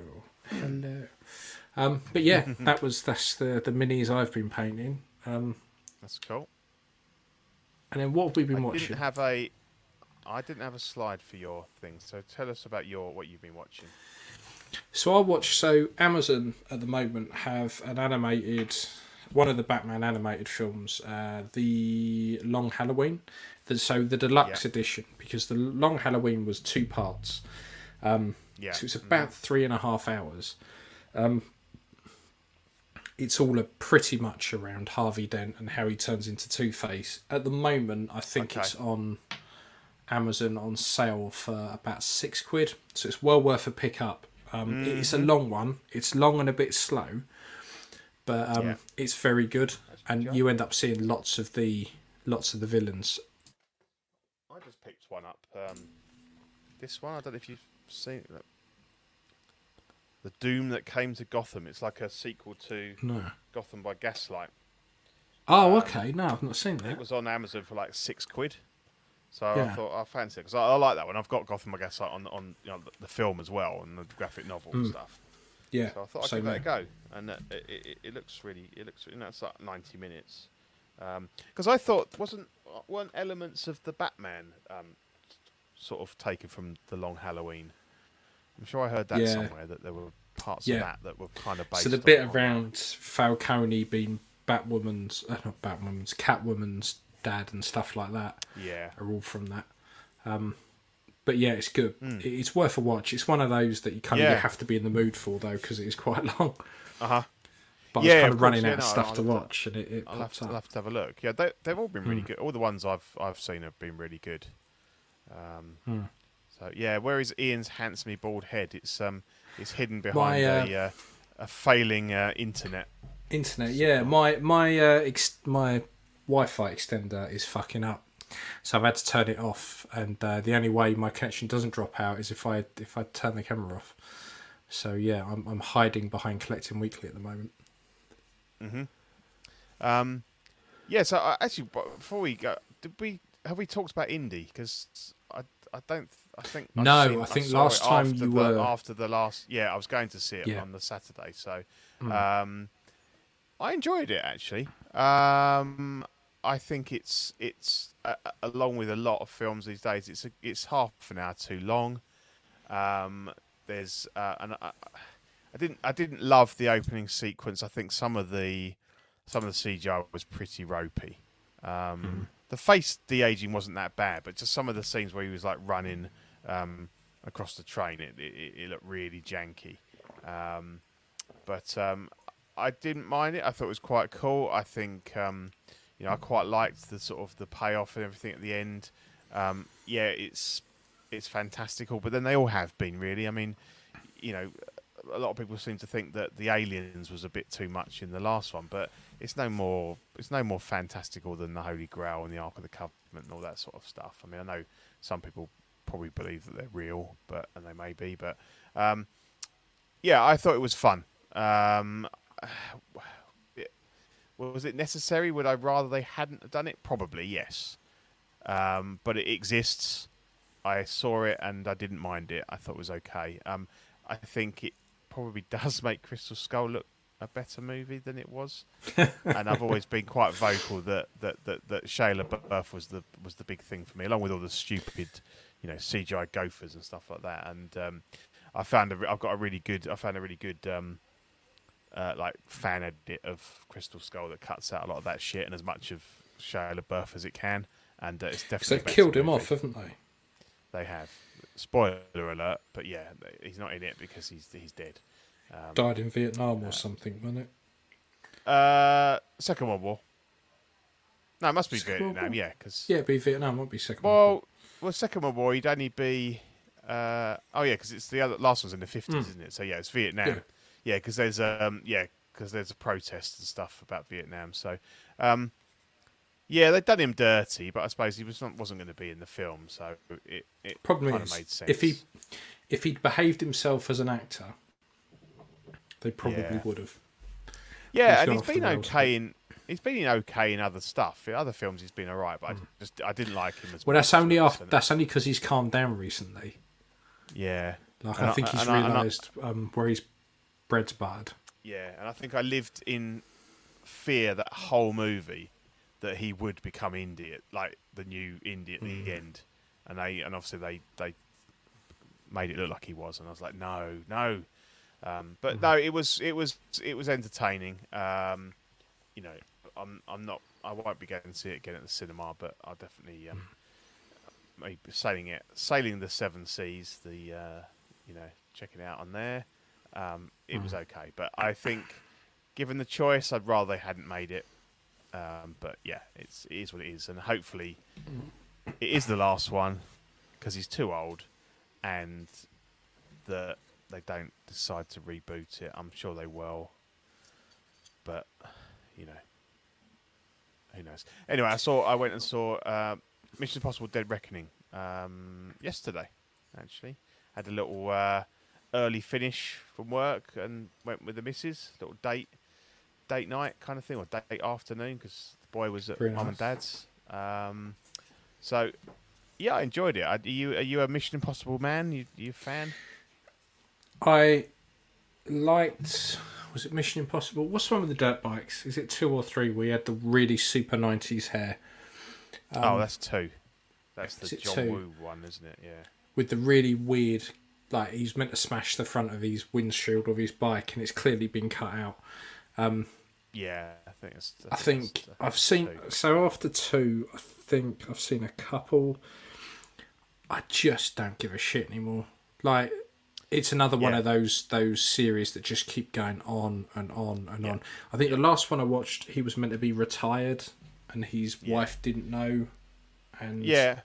Hello. Um, but yeah, that was that's the the minis I've been painting. Um, That's cool. and then what have we been I watching? didn't have a. I didn't have a slide for your thing, so tell us about your what you've been watching. So I watch. So Amazon at the moment have an animated, one of the Batman animated films, uh, the Long Halloween. The, so the deluxe Yeah. edition, because the Long Halloween was two parts. Um, Yeah. So it's about three and a half hours. Um, it's all a pretty much around Harvey Dent and how he turns into Two Face. At the moment, I think Okay. it's on Amazon on sale for about six quid, so it's well worth a pick up. Um, It's Mm-hmm. a long one. It's long and a bit slow, but um, Yeah. it's very good, and you end up seeing lots of the lots of the villains. One up. Um, this one, I don't know if you've seen it. The Doom that came to Gotham. It's like a sequel to No. Gotham by Gaslight. Oh, okay. No, I've not seen that. It was on Amazon for like six quid. So I thought I fancy it because I, I like that one. I've got Gotham by Gaslight on on you know, the, the film as well and the graphic novel and stuff. Yeah. So I thought I'd give that a go, and uh, it, it, it looks really, it looks, you know, it's like ninety minutes. Because I thought wasn't weren't elements of the Batman um, sort of taken from the Long Halloween. I'm sure I heard that Yeah. somewhere that there were parts Yeah. of that that were kind of based. So the bit on around Falcone being Batwoman's, uh, not Batwoman's, Catwoman's dad and stuff like that yeah, are all from that. Um, but yeah, it's good. It- It's worth a watch. It's one of those that you kind of Yeah. have to be in the mood for though, because it is quite long. uh huh. But Yeah, I was kind of of course, running yeah, out of no, stuff I'll to have to- watch, and it, it I'll have, to, I'll have to have a look. Yeah, they, they've all been really Hmm. good. All the ones I've I've seen have been really good. Um, Hmm. So yeah, where is Ian's handsomely bald head? It's um, it's hidden behind My, a uh, a failing uh, internet. Internet, yeah. My my uh, ex- my Wi-Fi extender is fucking up, so I've had to turn it off. And uh, the only way my connection doesn't drop out is if I if I turn the camera off. So yeah, I'm I'm hiding behind collecting weekly at the moment. Um, yeah. So I, actually, before we go, did we have we talked about Indy? Because I I don't I think I've No, seen- I think saw last time after you the, were- after the last yeah I was going to see it Yeah. on the Saturday. So um, I enjoyed it actually. Um, I think it's it's uh, along with a lot of films these days. It's a, it's half an hour too long. Um, there's uh, and I, I didn't I didn't love the opening sequence. I think some of the some of the CGI was pretty ropey. Um, The face de aging wasn't that bad, but just some of the scenes where he was like running um, across the train, it, it, it looked really janky. Um, but um, I didn't mind it. I thought it was quite cool. I think um, you know I quite liked the sort of the payoff and everything at the end. Um, yeah, it's it's fantastical. But then they all have been really. I mean, you know, a lot of people seem to think that the aliens was a bit too much in the last one, but it's no more it's no more fantastical than the Holy Grail and the Ark of the Covenant and all that sort of stuff. I mean, I know some people probably believe that they're real, but and they may be, but um, yeah, I thought it was fun. Um, it- was it necessary? Would I rather they hadn't done it? Probably yes, um, but it exists. I saw it and I didn't mind it. I thought it was okay. Um, I think it probably does make Crystal Skull look a better movie than it was. and I've always been quite vocal that that that, that Shia LaBeouf was the was the big thing for me, along with all the stupid, you know, CGI gophers and stuff like that. And um, I found a, I've got a really good I found a really good um, uh, like fan edit of Crystal Skull that cuts out a lot of that shit and as much of Shia LaBeouf as it can. And uh, it's Because definitely they've a better killed him movie. off, haven't they? They have. Spoiler alert, but yeah, he's not in it because he's he's dead. Um, Died in Vietnam or something, wasn't it? Uh, Second World War. No, it must be Second Vietnam, yeah, because Yeah, it'd be Vietnam, won't be second. World War. well, well, Second World War, he'd only be. Uh, oh yeah, because it's the other last one's in the fifties, isn't it? So yeah, it's Vietnam. Yeah. Yeah, because there's um yeah because there's a protest and stuff about Vietnam. So um yeah, they'd done him dirty, but I suppose he was not, wasn't going to be in the film, so it it Problem kind is, of made sense. if he if he'd behaved himself as an actor, they probably Yeah. would have. Yeah, He's and he's been okay in he's been okay in other stuff. In other films, he's been alright, but I just I didn't like him as. Well, that's only off. That's only because he's calmed down recently. yeah. Like And I think he's I- realised um, where his bread's bad. Yeah, and I think I lived in fear that whole movie that he would become Indy, like the new Indy at Mm. the end, and they and obviously they they made it look like he was, and I was like, no, no. Um, but Mm. no, it was it was it was entertaining. Um, you know, I'm I'm not I won't be going to see it again at the cinema, but I'll definitely um, maybe sailing it sailing the seven seas, the uh, you know checking it out on there. Um, it was okay, but I think given the choice, I'd rather they hadn't made it. Um, but yeah, it's it is what it is, and hopefully it is the last one. because he's too old, and that they don't decide to reboot it. I'm sure they will, but you know, who knows? Anyway, I saw. I went and saw uh, Mission Impossible: Dead Reckoning um, yesterday. Actually, had a little uh, early finish from work and went with the missus. Little date, date night kind of thing, or date afternoon because the boy was at Very mum and dad's. Um, so, yeah, I enjoyed it. Are you are you a Mission Impossible man? You you a fan? I liked. Was it Mission Impossible? What's the one with the dirt bikes? Is it two or three? We had the really super nineties hair oh, that's two. That's Um, the John two? Woo one, isn't it? Yeah. with the really weird. Like he's meant to smash the front of his windshield of his bike, and it's clearly been cut out. Um, yeah, I think it's. I think I've seen. So after two, I think I've seen a couple. I just don't give a shit anymore. Like it's another one Yeah. of those those series that just keep going on and on and on. I think the last one I watched, he was meant to be retired, and his wife didn't know. And Yeah,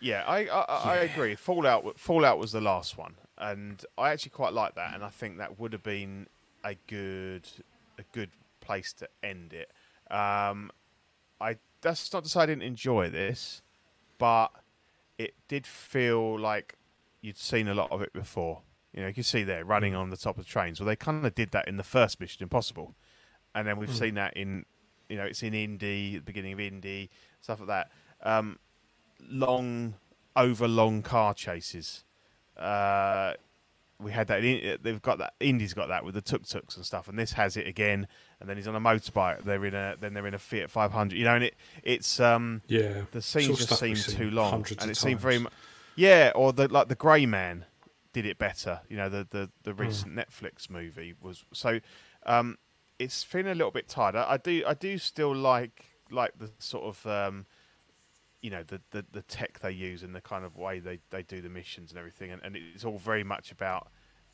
yeah, I I, I agree. Fallout Fallout was the last one, and I actually quite like that, and I think that would have been a good a good place to end it. Um, I that's not to say I didn't enjoy this, but it did feel like you'd seen a lot of it before. You know, you can see there running on the top of trains. Well, they kind of did that in the first Mission Impossible, and then we've seen that in, you know, it's in Indy, the beginning of Indy, stuff like that. Um, long, over long car chases. Uh, we had that. In, they've got that. Indy's got that with the tuk tuks and stuff, and this has it again. And then he's on a motorbike. They're in a. Then they're in a Fiat 500. You know, and it it's um yeah, the scenes just seem too long, and it seemed very, yeah. Or the like the Grey Man did it better. You know, the the, the Hmm. recent Netflix movie was so. Um, it's feeling a little bit tired. I, I do I do still like like the sort of um, you know the, the the tech they use and the kind of way they, they do the missions and everything, and, and it's all very much about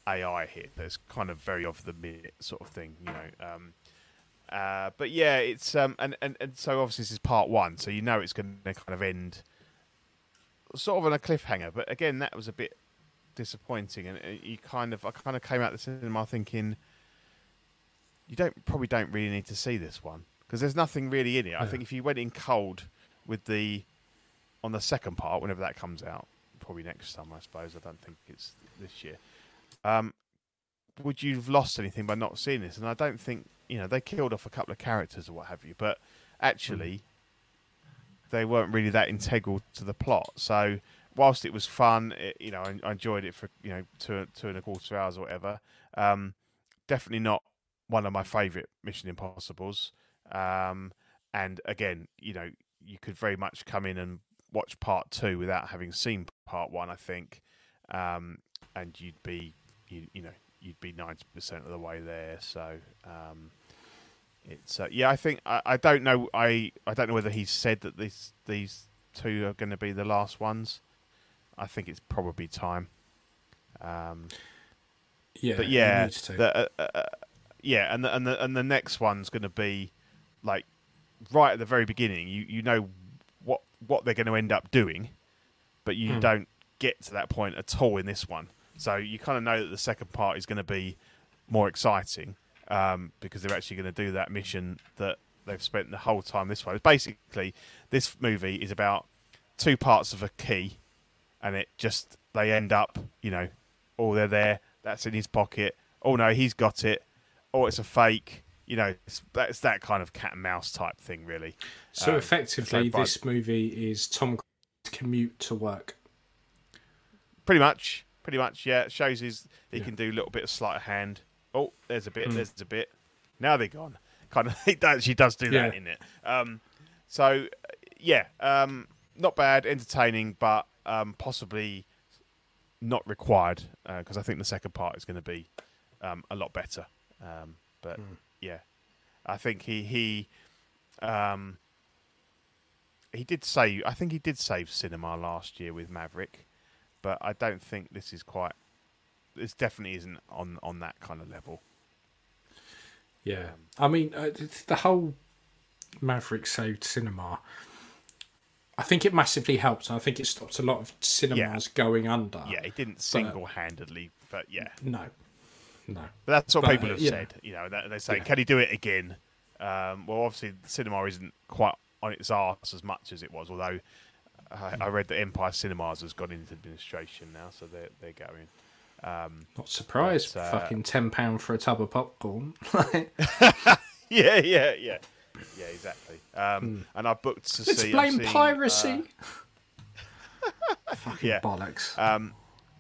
AI here. That's kind of very of the minute sort of thing, you know. Um, uh, but yeah, it's um, and, and and so obviously this is part one, so you know it's going to kind of end sort of on a cliffhanger. But again, that was a bit disappointing, and uh, you kind of I kind of came out the cinema thinking you don't probably don't really need to see this one because there's nothing really in it. I think if you went in cold with the on the second part, whenever that comes out, probably next summer, I suppose. I don't think it's this year. Um, would you have lost anything by not seeing this? And I don't think you know they killed off a couple of characters or what have you, but actually they weren't really that integral to the plot. So whilst it was fun, it, you know, I, I enjoyed it for you know two two and a quarter hours or whatever. Um, definitely not one of my favourite Mission Impossibles. Um, and again, you know, you could very much come in and watch part two without having seen part one. I think, um, and you'd be, you, you know, you'd be ninety percent of the way there. So. Um, it's uh, yeah. I think I, I don't know. I I don't know whether he's said that these these two are going to be the last ones. I think it's probably time. Um, yeah, but yeah, the, uh, uh, yeah, and the and the and the next one's going to be like right at the very beginning. You you know what they're going to end up doing, but you Hmm. don't get to that point at all in this one. So you kind of know that the second part is going to be more exciting um, because they're actually going to do that mission that they've spent the whole time this way. Basically, this movie is about two parts of a key, and it just they end up, you know, oh they're there, that's in his pocket. Oh no, he's got it. Oh, it's a fake. You know, it's, that's that kind of cat and mouse type thing, really. so um, effectively, so this movie is Tom commute to work. Pretty much, pretty much. Yeah, it shows his he Yeah. can do a little bit of sleight of hand. Oh, there's a bit. Mm. There's a bit. Now they're gone. Kind of. he actually does do that Yeah. in it. Um, so yeah, um, not bad, entertaining, but um, possibly not required because I think the second part is going to be um, a lot better. Um, but yeah, I think he he um, he did save. I think he did save cinema last year with Maverick, but I don't think this is quite. This definitely isn't on on that kind of level. Yeah, I mean uh, the whole Maverick saved cinema. I think it massively helped. I think it stopped a lot of cinemas going under. Yeah, it didn't single-handedly, but yeah. No. No. But that's what But, people have yeah. said. You know, they, they say, Yeah. can he do it again? Um, well, obviously, the cinema isn't quite on its arse as much as it was. Although I, I read that Empire Cinemas has gone into administration now, so they're they're going. Um, Not surprised. But, uh, Fucking ten pound for a tub of popcorn. yeah, yeah, yeah, yeah, exactly. Um, And I booked to. Let's see. Blame seeing, piracy. uh, yeah, Bollocks. Um,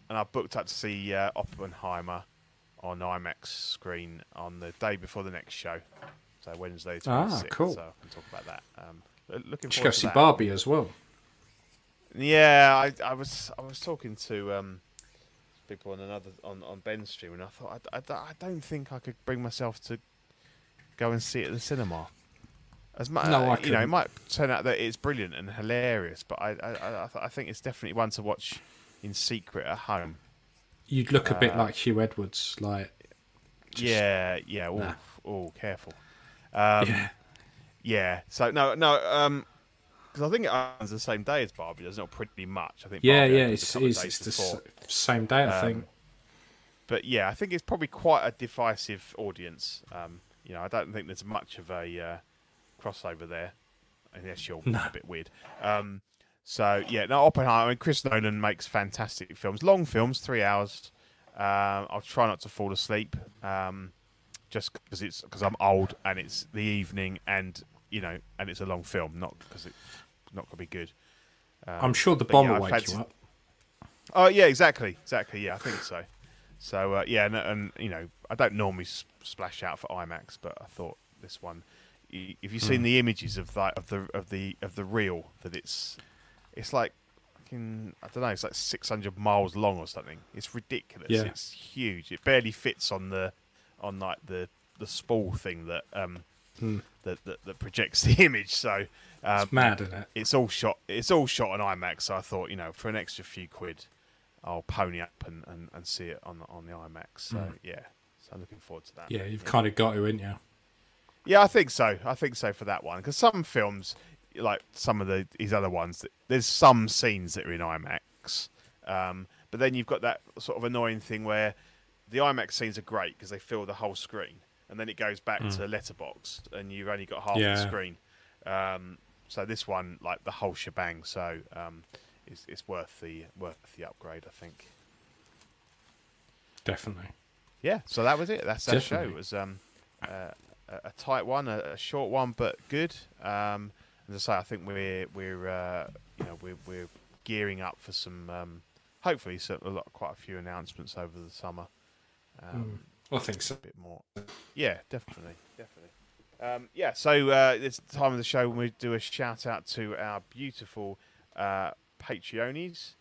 and I booked up to see uh, Oppenheimer on IMAX screen on the day before the next show. So Wednesday, 26th. Ah, cool. So I can talk about that. Um, lo- looking forward go to see that. Barbie as well. Yeah, I, I was I was talking to um, people on another on, on Ben's stream, and I thought I, I, I don't think I could bring myself to go and see it at the cinema. As much, No, I you know, it might turn out that it's brilliant and hilarious, but I I, I, I I think it's definitely one to watch in secret at home. You'd look a bit Uh, like Huw Edwards, like Just- yeah, yeah. Oh, Nah. oh, careful. Um, yeah. yeah. So no, no. Because I think it runs the same day as Barbie. There's not pretty much. I think. Yeah, Barbie yeah, it's, it's, it's the s- same day, I Um, think. but yeah, I think it's probably quite a divisive audience. Um, you know, I don't think there's much of a uh, crossover there, unless you're No. a bit weird. Um, so yeah, no, Oppenheimer. I mean, Chris Nolan makes fantastic films, long films, three hours. Um, I'll try not to fall asleep, um, just because it's because I'm old and it's the evening and you know and it's a long film, not because it's not gonna be good. Um, I'm sure the bomb yeah, will wake you up. Oh yeah, exactly, exactly. Yeah, I think so. So uh, yeah, and, and you know, I don't normally splash out for IMAX, but I thought this one. If you've seen the images of that of the of the of the reel, that it's it's like fucking I don't know, it's like 600 miles long or something. It's ridiculous. Yeah. It's huge. It barely fits on the on like the the spool thing that um Hmm. that, that that projects the image. So um, It's mad, isn't it? it's all shot. It's all shot on IMAX. So I thought, you know, for an extra few quid, I'll pony up and, and, and see it on the on the IMAX. So yeah, so I'm looking forward to that. Yeah, you've kind of got to, ain't you? Yeah, I think so. I think so for that one because some films, like some of the these other ones, there's some scenes that are in IMAX, um, but then you've got that sort of annoying thing where the IMAX scenes are great because they fill the whole screen, and then it goes back to letterbox, and you've only got half Yeah. the screen. Um, so this one, like the whole shebang, so um, it's, it's worth the worth the upgrade, I think. Definitely. Yeah, so that was it. That's that show. It was um, uh, a, tight one, a, a short one, but good. Um, as I say, I think we're we're uh, you know we're we're gearing up for some um, hopefully some, a lot, quite a few announcements over the summer. Um, I think so. a bit more. Yeah, definitely, definitely. Um, yeah, so uh, it's the time of the show when we do a shout out to our beautiful uh, Patreonies.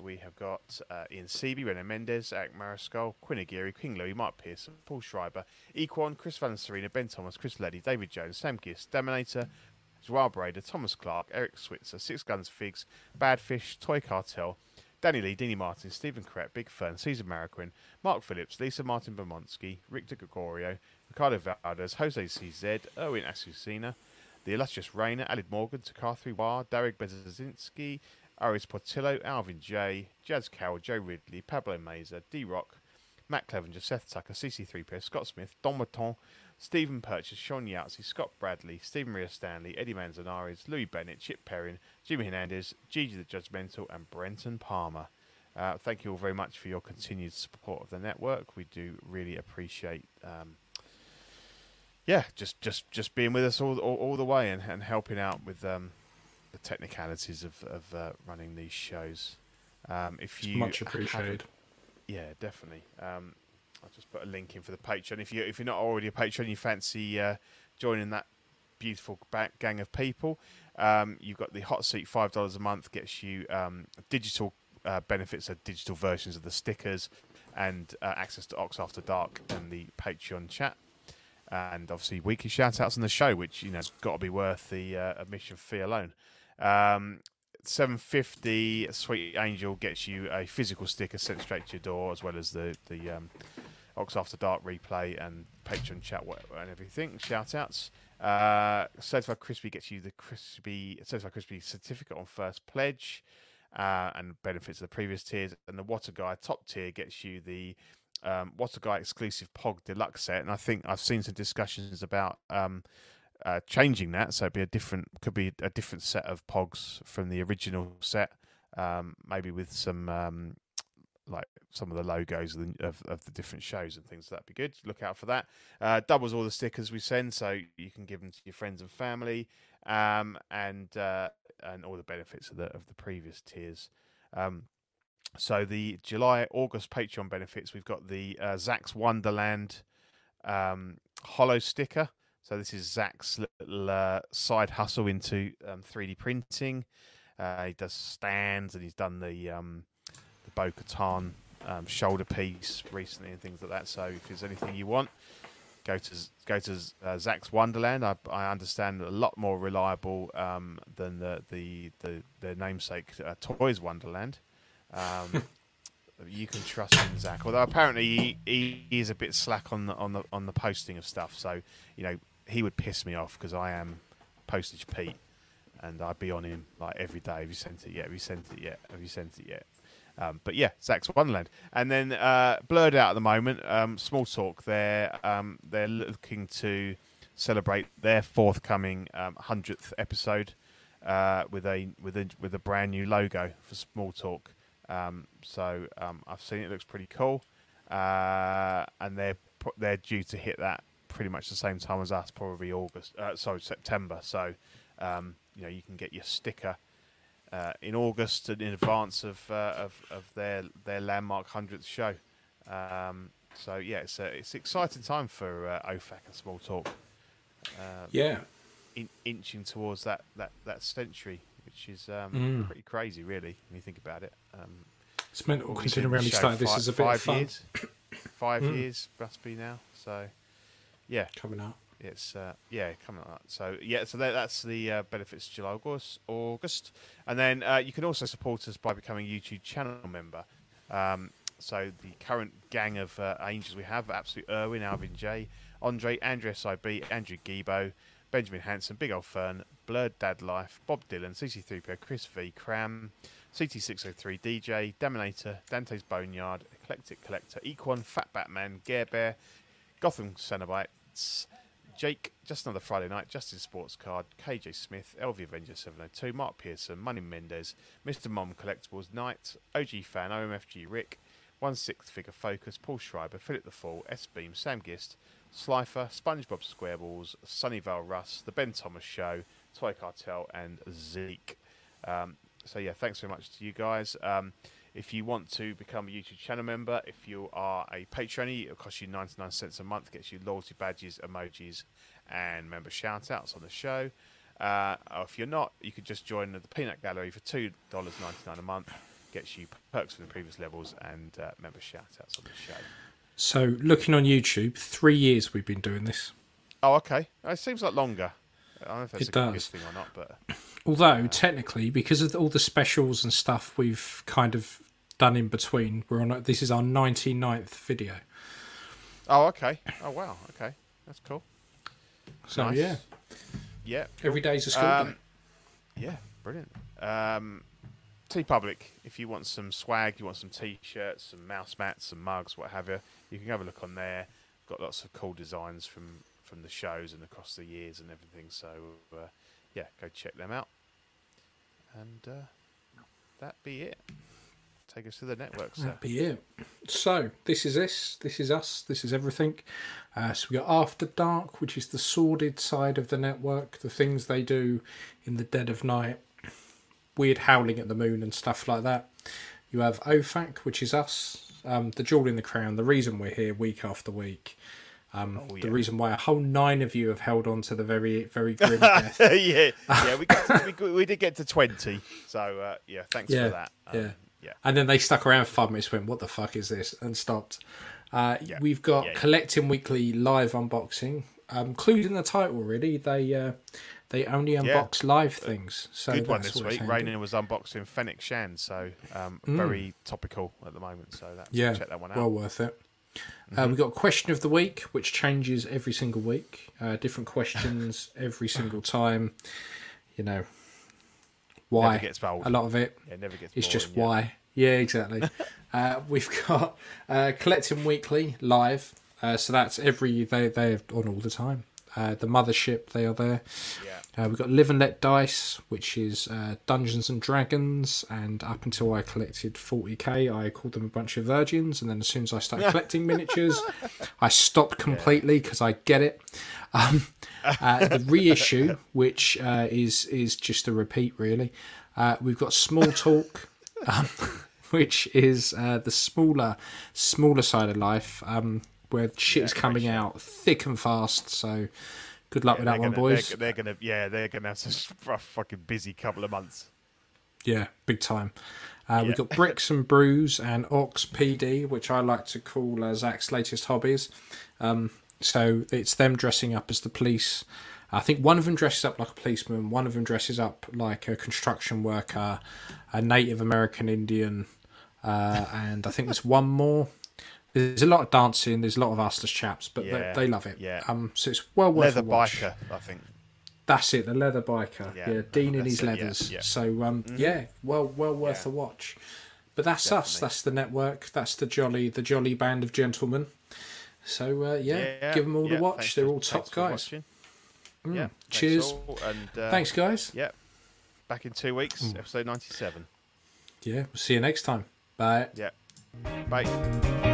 We have got uh, Ian Seeby, René Mendes, Eric Mariscal, Quinn Aguirre, King Louis, Mark Pearson, Paul Schreiber, Equan, Chris Valencerina, Ben Thomas, Chris Leddy, David Jones, Sam Gist, Dominator, Joao Brader, Thomas Clark, Eric Switzer, Six Guns Figs, Badfish, Toy Cartel, Danny Lee, Dini Martin, Stephen Crett, Big Fern, Caesar Mariquin, Mark Phillips, Lisa Martin Bermonsky, Rick Gregorio, Ricardo Valdez, Jose CZ, Erwin Asusina, the illustrious Rainer, Alid Morgan, Takathri War, Derek Bezinski, Aris Portillo, Alvin J, Jazz Cowell, Joe Ridley, Pablo Mazer, D Rock, Matt Clevenger, Seth Tucker, CC3P, Scott Smith, Don Maton, Stephen Purchase, Sean Yahtzee, Scott Bradley, Stephen Maria Stanley, Eddie Manzanares, Louis Bennett, Chip Perrin, Jimmy Hernandez, Gigi the Judgmental, and Brenton Palmer. Uh, thank you all very much for your continued support of the network. We do really appreciate, um, yeah, just just just being with us all all, all the way and, and helping out with um, the technicalities of of uh, running these shows. Um, if you Much appreciated. yeah, definitely. I'll just put a link in for the Patreon. If you if you're not already a patron, you fancy uh, joining that beautiful gang of people. Um, you've got the hot seat, five dollars a month gets you um, digital uh, benefits, of digital versions of the stickers, and uh, access to Ox After Dark and the Patreon chat. And obviously, weekly shout outs on the show, which you know has got to be worth the uh, admission fee alone. Um, 750 Sweet Angel gets you a physical sticker sent straight to your door, as well as the the um, Ox After Dark replay and Patreon chat wa- and everything. Shout outs. Uh, Certified Crispy gets you the crispy Certified Crispy certificate on first pledge, uh, and benefits of the previous tiers. And the Water Guy top tier gets you the um, Water Guy exclusive Pog Deluxe set. And I think I've seen some discussions about um, uh, changing that, so it'd be a different, could be a different set of Pogs from the original set, um, maybe with some um, like some of the logos of the, of, of the different shows and things. So that'd be good. Look out for that. Uh, doubles all the stickers we send, so you can give them to your friends and family, um, and uh, and all the benefits of the of the previous tiers. Um, so the July August Patreon benefits, we've got the uh, Zach's Wonderland um, hollow sticker. So this is Zach's little uh, side hustle into um, 3D printing. Uh, he does stands and he's done the um, Bo Katan um, shoulder piece recently and things like that. So if there's anything you want, go to go to uh, Zach's Wonderland. I, I understand a lot more reliable um, than the the the, the namesake uh, Toys Wonderland. Um, you can trust in Zach. Although apparently he, he, he is a bit slack on the on the on the posting of stuff. So you know he would piss me off because I am postage Pete, and I'd be on him like every day. Have you sent it yet? Have you sent it yet? Have you sent it yet? Um, but yeah, Zach's Wonderland, and then uh, blurred out at the moment. Um, Small Talk, they're um, they're looking to celebrate their forthcoming hundredth episode uh, with a with a with a brand new logo for Small Talk. Um, so um, I've seen it; looks pretty cool, uh, and they're they're due to hit that pretty much the same time as us, probably August. Uh, sorry, September. So um, you know you can get your sticker uh, in August and in advance of, uh, of of their their landmark hundredth show. Um, so yeah, it's a, it's an exciting time for uh, OFAC and Small Talk. Um, yeah, in, inching towards that, that, that century, which is um, Mm. pretty crazy, really, when you think about it. Um, it's mental considering we only started this as a bit five years. five Mm. years must be now. So yeah, coming out. It's uh, yeah coming up. So yeah, so that, that's the uh, benefits July August August, and then uh, you can also support us by becoming a YouTube channel member. Um, so the current gang of uh, angels we have: Absolute Irwin, Alvin J, Andre, Andrew SIB, Andrew Gibo, Benjamin Hanson, Big Old Fern, Blurred Dad Life, Bob Dylan, CC3PO, Chris V, Cram, CT603, DJ, Daminator, Dante's Boneyard, Eclectic Collector, Equan, Fat Batman, Gare Bear, Gotham Cenobites, Jake, Just Another Friday Night, Justin Sports Card, KJ Smith, LV Avenger 702, Mark Pearson, Money Mendez, Mr. Mom Collectibles Knight, OG Fan, OMFG Rick, One Sixth Figure Focus, Paul Schreiber, Philip the Fall, S Beam, Sam Gist, Slifer, SpongeBob SquareBalls, Sunnyvale Russ, The Ben Thomas Show, Toy Cartel, and Zeke. Um, so yeah, thanks very much to you guys. Um, if you want to become a YouTube channel member, if you are a Patreon, it'll cost you 99 cents a month, gets you loyalty badges, emojis, and member shout outs on the show. Uh, or if you're not, you could just join the Peanut Gallery for $2.99 a month, gets you perks from the previous levels and uh, member shout outs on the show. So looking on YouTube, three years we've been doing this. Oh, okay. It seems like longer. I don't know if that's It a good does. thing or not, but Although technically, because of all the specials and stuff we've kind of done in between, we're on. This is our 99th video. oh, okay. Oh, wow. Okay, that's cool. So Nice. yeah, Yeah, every day's a school Um, day. Yeah, brilliant. Um, TeePublic, if you want some swag, you want some T-shirts, some mouse mats, some mugs, what have you, you can have a look on there. Got lots of cool designs from from the shows and across the years and everything. So uh, yeah, go check them out. And uh, that be it. Take us to the network, sir. That'd be it. So this is this. This is us. This is everything. Uh, so we got After Dark, which is the sordid side of the network, the things they do in the dead of night, weird howling at the moon and stuff like that. You have OFAC, which is us, um, the jewel in the crown, the reason we're here week after week. Um, Oh, The reason why a whole nine of you have held on to the very, very grim death. yeah, yeah, we got to, we, we did get to twenty. So uh, yeah, thanks Yeah, for that. Um, yeah. yeah. And then they stuck around for five minutes, went, "What the fuck is this?" and stopped. Uh, Yeah. We've got Yeah, yeah. collecting weekly live unboxing, um, including the title. Really, they uh, they only unbox live things. So Good one this week. Rainer was unboxing Fennec Shand, so um, very topical at the moment. So that Yeah, check that one out. well worth it. Uh, we've got a question of the week, which changes every single week. Uh, different questions every single time. You know, why? Never gets old. A lot of it Yeah, never gets. it's just yeah. why. Yeah, exactly. uh, we've got uh, Collecting Weekly live. Uh, so that's every, they, they're on all the time. Uh, the Mothership, they are there. Yeah. Uh, we've got Live and Let Dice, which is uh, Dungeons and Dragons, and up until I collected 40k, I called them a bunch of virgins, and then as soon as I started collecting miniatures, I stopped completely because I get it. Um, uh, the reissue, which uh, is is just a repeat, really. Uh, we've got Small Talk, um, which is uh, the smaller smaller side of life, um, where shit is coming out thick and fast. So. Good luck with that one, gonna, boys. They're, they're gonna, yeah, they're gonna have rough, fucking busy couple of months. Yeah, big time. Uh, Yeah. We've got Bricks and Brews and Ox PD, which I like to call uh, Zach's latest hobbies. Um, so it's them dressing up as the police. I think one of them dresses up like a policeman, one of them dresses up like a construction worker, a Native American Indian, uh, and I think there's one more. There's a lot of dancing, there's a lot of Astless chaps, but Yeah, they, they love it. yeah. Um, so it's well worth Leather a watch. Leather biker, I think. That's it, the leather biker. Yeah, Yeah, Dean in his it, leathers. yeah. Mm-hmm. So um, yeah, well, well worth a watch. But that's us. That's the network. That's the jolly, the jolly band of gentlemen. So uh, yeah, give them all a watch. thanks They're all top guys. Mm. Yeah, Cheers. and uh, Thanks, guys. Yeah, back in two weeks, Mm. episode ninety-seven. Yeah, we'll see you next time. Bye. Yeah, bye.